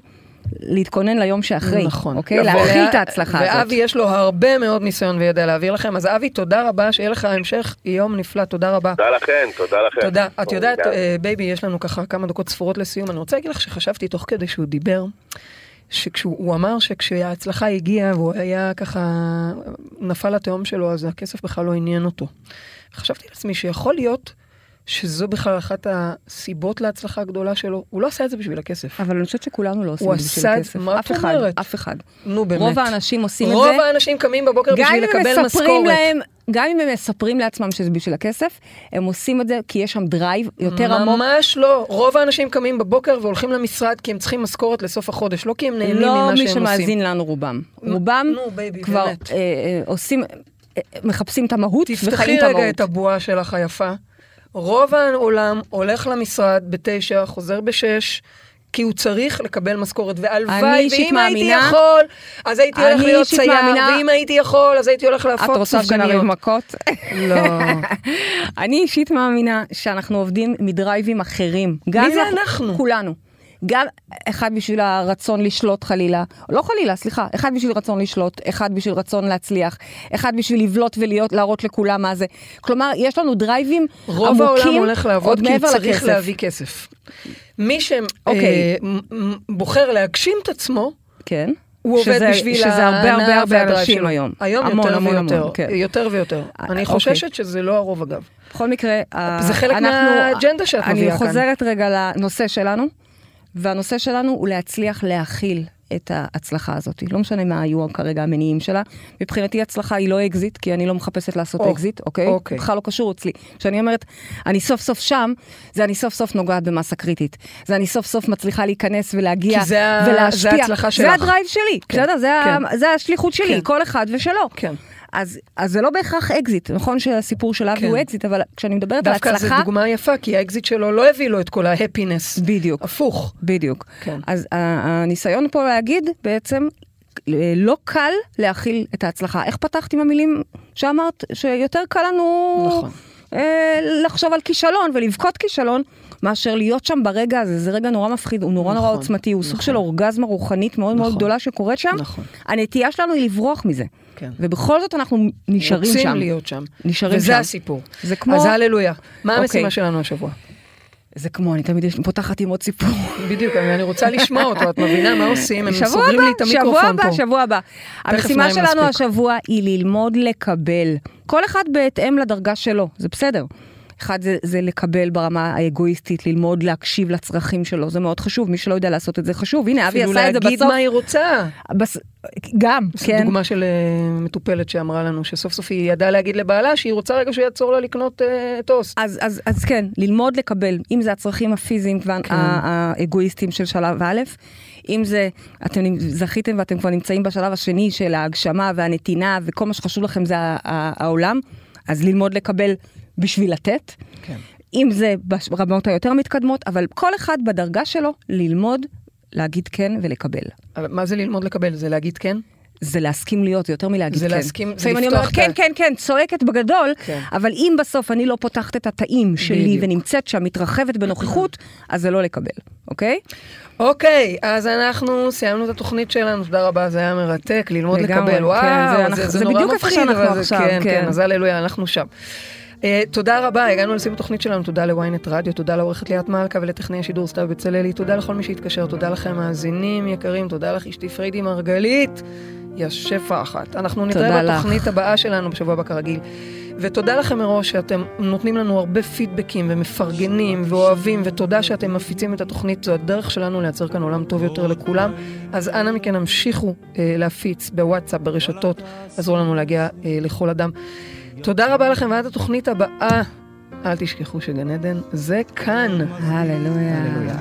להתכונן ליום שאחרי. נכון. אוקיי? יפה. להכיל את ההצלחה הזאת. ואבי יש לו הרבה מאוד ניסיון וידע להעביר לכם, אז אבי, תודה רבה, שיהיה לך המשך יום נפלא, תודה רבה. תודה לכם, תודה לכם. תודה. את יודעת. אה, baby, יש לנו ככה כמה דקות ספורות לסיום. אני רוצה להגיד לך שחשבתי תוך כדי שהוא דיבר, שכשהוא הוא אמר שכשההצלחה הגיעה והוא היה ככה, נפל לתהום שלו, אז הכסף בכלל לא עניין אותו. חשבתי לעצמי שיכול להיות שזו בכלל אחת הסיבות להצלחה הגדולה שלו. הוא לא עשה את זה בשביל הכסף. אבל אני חושבת שכולנו לא עושים הוא את זה עשה בשביל את- הכסף. מה את אף אחד, אומרת? אף אחד. נו באמת. רוב האנשים עושים את רוב זה. האנשים קמים בבוקר בשביל לקבל משכורת. להם, גם אם הם מספרים לעצמם שזה בשביל הכסף, הם עושים את זה כי יש שם drive יותר עמוק. ממש לא. רוב האנשים קמים בבוקר והולכים למשרד כי הם צריכים משכורת לסוף החודש, לא כי הם נהנים לא ממה מי שהם עושים. שמאזין לנו רובם. רובם נו, baby, כבר. אה, אה, עושים, אה, מחפשים את המהות תפתחי וחיים את רגע המהות. את הבועה שלך היפה. רוב העולם הולך למשרד בתשע, חוזר בשש. כי הוא צריך לקבל משכורת, והלוואי, ואם הייתי יכול, אז הייתי הולך להיות צייר, מאמינה- ואם הייתי יכול, אז הייתי הולך את להפות רוצה שנריב סופגניות. מכות? לא. [laughs] אני אישית מאמינה שאנחנו עובדים מדרייבים אחרים. מי זה אנחנו? כולנו. גם אחד בשביל הרצון לשלוט חלילה, לא חלילה, סליחה, אחד בשביל רצון לשלוט, אחד בשביל רצון להצליח, אחד בשביל לבלוט ולהיות, להראות לכולם מה זה. כלומר, יש לנו דרייבים רוב עמוקים העולם הולך לעבוד כי צריך לכסף. להביא כסף. מי אוקיי. שבוחר להגשים את עצמו, כן. הוא עובד שזה- בשביל שזה הרבה ההנאה הרבה הרבה והדרייב אנשים. היום. היום המון, יותר המון, ויותר, המון, כן. יותר ויותר. אני אוקיי. חוששת שזה לא הרוב אגב. בכל מקרה, זה חלק אנחנו- מהאג'נדה שאת מביאה כאן. אני חוזרת רגע לנושא שלנו, והנושא שלנו הוא להצליח להכיל את ההצלחה הזאת. לא משנה מה היו כרגע המניעים שלה. מבחינתי הצלחה היא לא אקזיט, כי אני לא מחפשת לעשות או, אקזיט, אוקיי? אוקיי. בכלל לא קשור אצלי. כשאני אומרת, אני סוף סוף שם, זה אני סוף סוף נוגעת במסה קריטית. זה אני סוף סוף מצליחה להיכנס ולהגיע כי זה ה- ולהשפיע. זה ההצלחה זה שלך. הדרייב שלי, כן, בסדר? זה ה- כן. זה השליחות שלי, כן. כל אחד ושלו. כן. אז, אז זה לא בהכרח אקזיט, נכון שהסיפור של אבי כן. הוא אקזיט, אבל כשאני מדברת על דווקא הצלחה... זו דוגמה יפה, כי האקזיט שלו לא הביא לו את כל ה happiness. בדיוק. הפוך. בדיוק. כן. אז הניסיון פה להגיד בעצם, אה, לא קל להכיל את ההצלחה. איך פתחת עם המילים שאמרת, שיותר קל לנו נכון. אה, לחשוב על כישלון ולבכות כישלון, מאשר להיות שם ברגע הזה, זה רגע נורא מפחיד, הוא נורא נורא נכון, עוצמתי, הוא סוג נכון. של אורגזמה רוחנית מאוד מאוד נכון. גדולה שקורית שם. נכון. הנטייה שלנו היא לברוח מזה. כן. ובכל זאת אנחנו נשארים שם. רוצים להיות שם. נשארים וזה שם. הסיפור. זה כמו... אז הללויה. מה אוקיי. המשימה שלנו השבוע? זה כמו, אני תמיד פותחת עם עוד סיפור. בדיוק, אני רוצה לשמוע אותו, את מבינה מה עושים? הם שבוע סוגרים הבא, לי את המיקרופון שבוע הבא, פה. שבוע הבא. המשימה נעים שלנו מספיק. השבוע היא ללמוד לקבל. כל אחד בהתאם לדרגה שלו, זה בסדר. אחד זה, זה לקבל ברמה האגואיסטית, ללמוד להקשיב לצרכים שלו, זה מאוד חשוב, מי שלא יודע לעשות את זה חשוב. הנה, אבי אפילו עשה את זה להגיד בסוף. מה היא רוצה. בס... גם, זו כן. דוגמה של אה, מטופלת שאמרה לנו שסוף סוף היא ידעה להגיד לבעלה שהיא רוצה רגע שהוא יעצור לה לקנות אה, טוסט. אז, אז, אז כן, ללמוד לקבל, אם זה הצרכים הפיזיים כן. והאגואיסטיים של שלב א', אם זה, אתם זכיתם ואתם כבר נמצאים בשלב השני של ההגשמה והנתינה וכל מה שחשוב לכם זה העולם, אז ללמוד לקבל בשביל לתת. כן. אם זה ברמות היותר מתקדמות, אבל כל אחד בדרגה שלו ללמוד להגיד כן ולקבל. אבל מה זה ללמוד לקבל? זה להגיד כן? זה להסכים להיות, זה יותר מלהגיד זה כן. להסכים, זה לפעמים אני לפתוח אומרת, את כן, ה- כן, כן, צועקת בגדול, כן. אבל אם בסוף אני לא פותחת את התאים שלי בדיוק. ונמצאת שם, מתרחבת בנוכחות, אז זה לא לקבל, אוקיי? אוקיי, אז אנחנו סיימנו את התוכנית שלנו, תודה רבה, זה היה מרתק, ללמוד לגמרי, לקבל, כן, וואו, זה זה, אנחנו- זה, זה נורא מפחיד, אבל זה- עכשיו, כן, כן. כן, אז הללויה, אנחנו שם. Uh, תודה רבה, הגענו לסיום התוכנית שלנו, תודה לוויינט רדיו, תודה לעורכת ליאת מלכה ולטכנאי השידור סתיו בצללי, תודה לכל מי שהתקשר, תודה לכם מאזינים יקרים, תודה לך אשתי פריידי מרגלית, יא שפע אחת. אנחנו נתראה לך. בתוכנית הבאה שלנו בשבוע הבא כרגיל. ותודה לכם מראש שאתם נותנים לנו הרבה פידבקים ומפרגנים ואוהבים, ותודה שאתם מפיצים את התוכנית, זו הדרך שלנו לייצר כאן עולם טוב יותר לכולם. אז אנא מכן המשיכו אה, להפיץ בוואטסאפ, ברשתות, עזרו לנו להגיע אה, לכל אדם. תודה רבה לכם, ועד התוכנית הבאה, אל תשכחו שגן עדן זה כאן. הללויה. הללויה.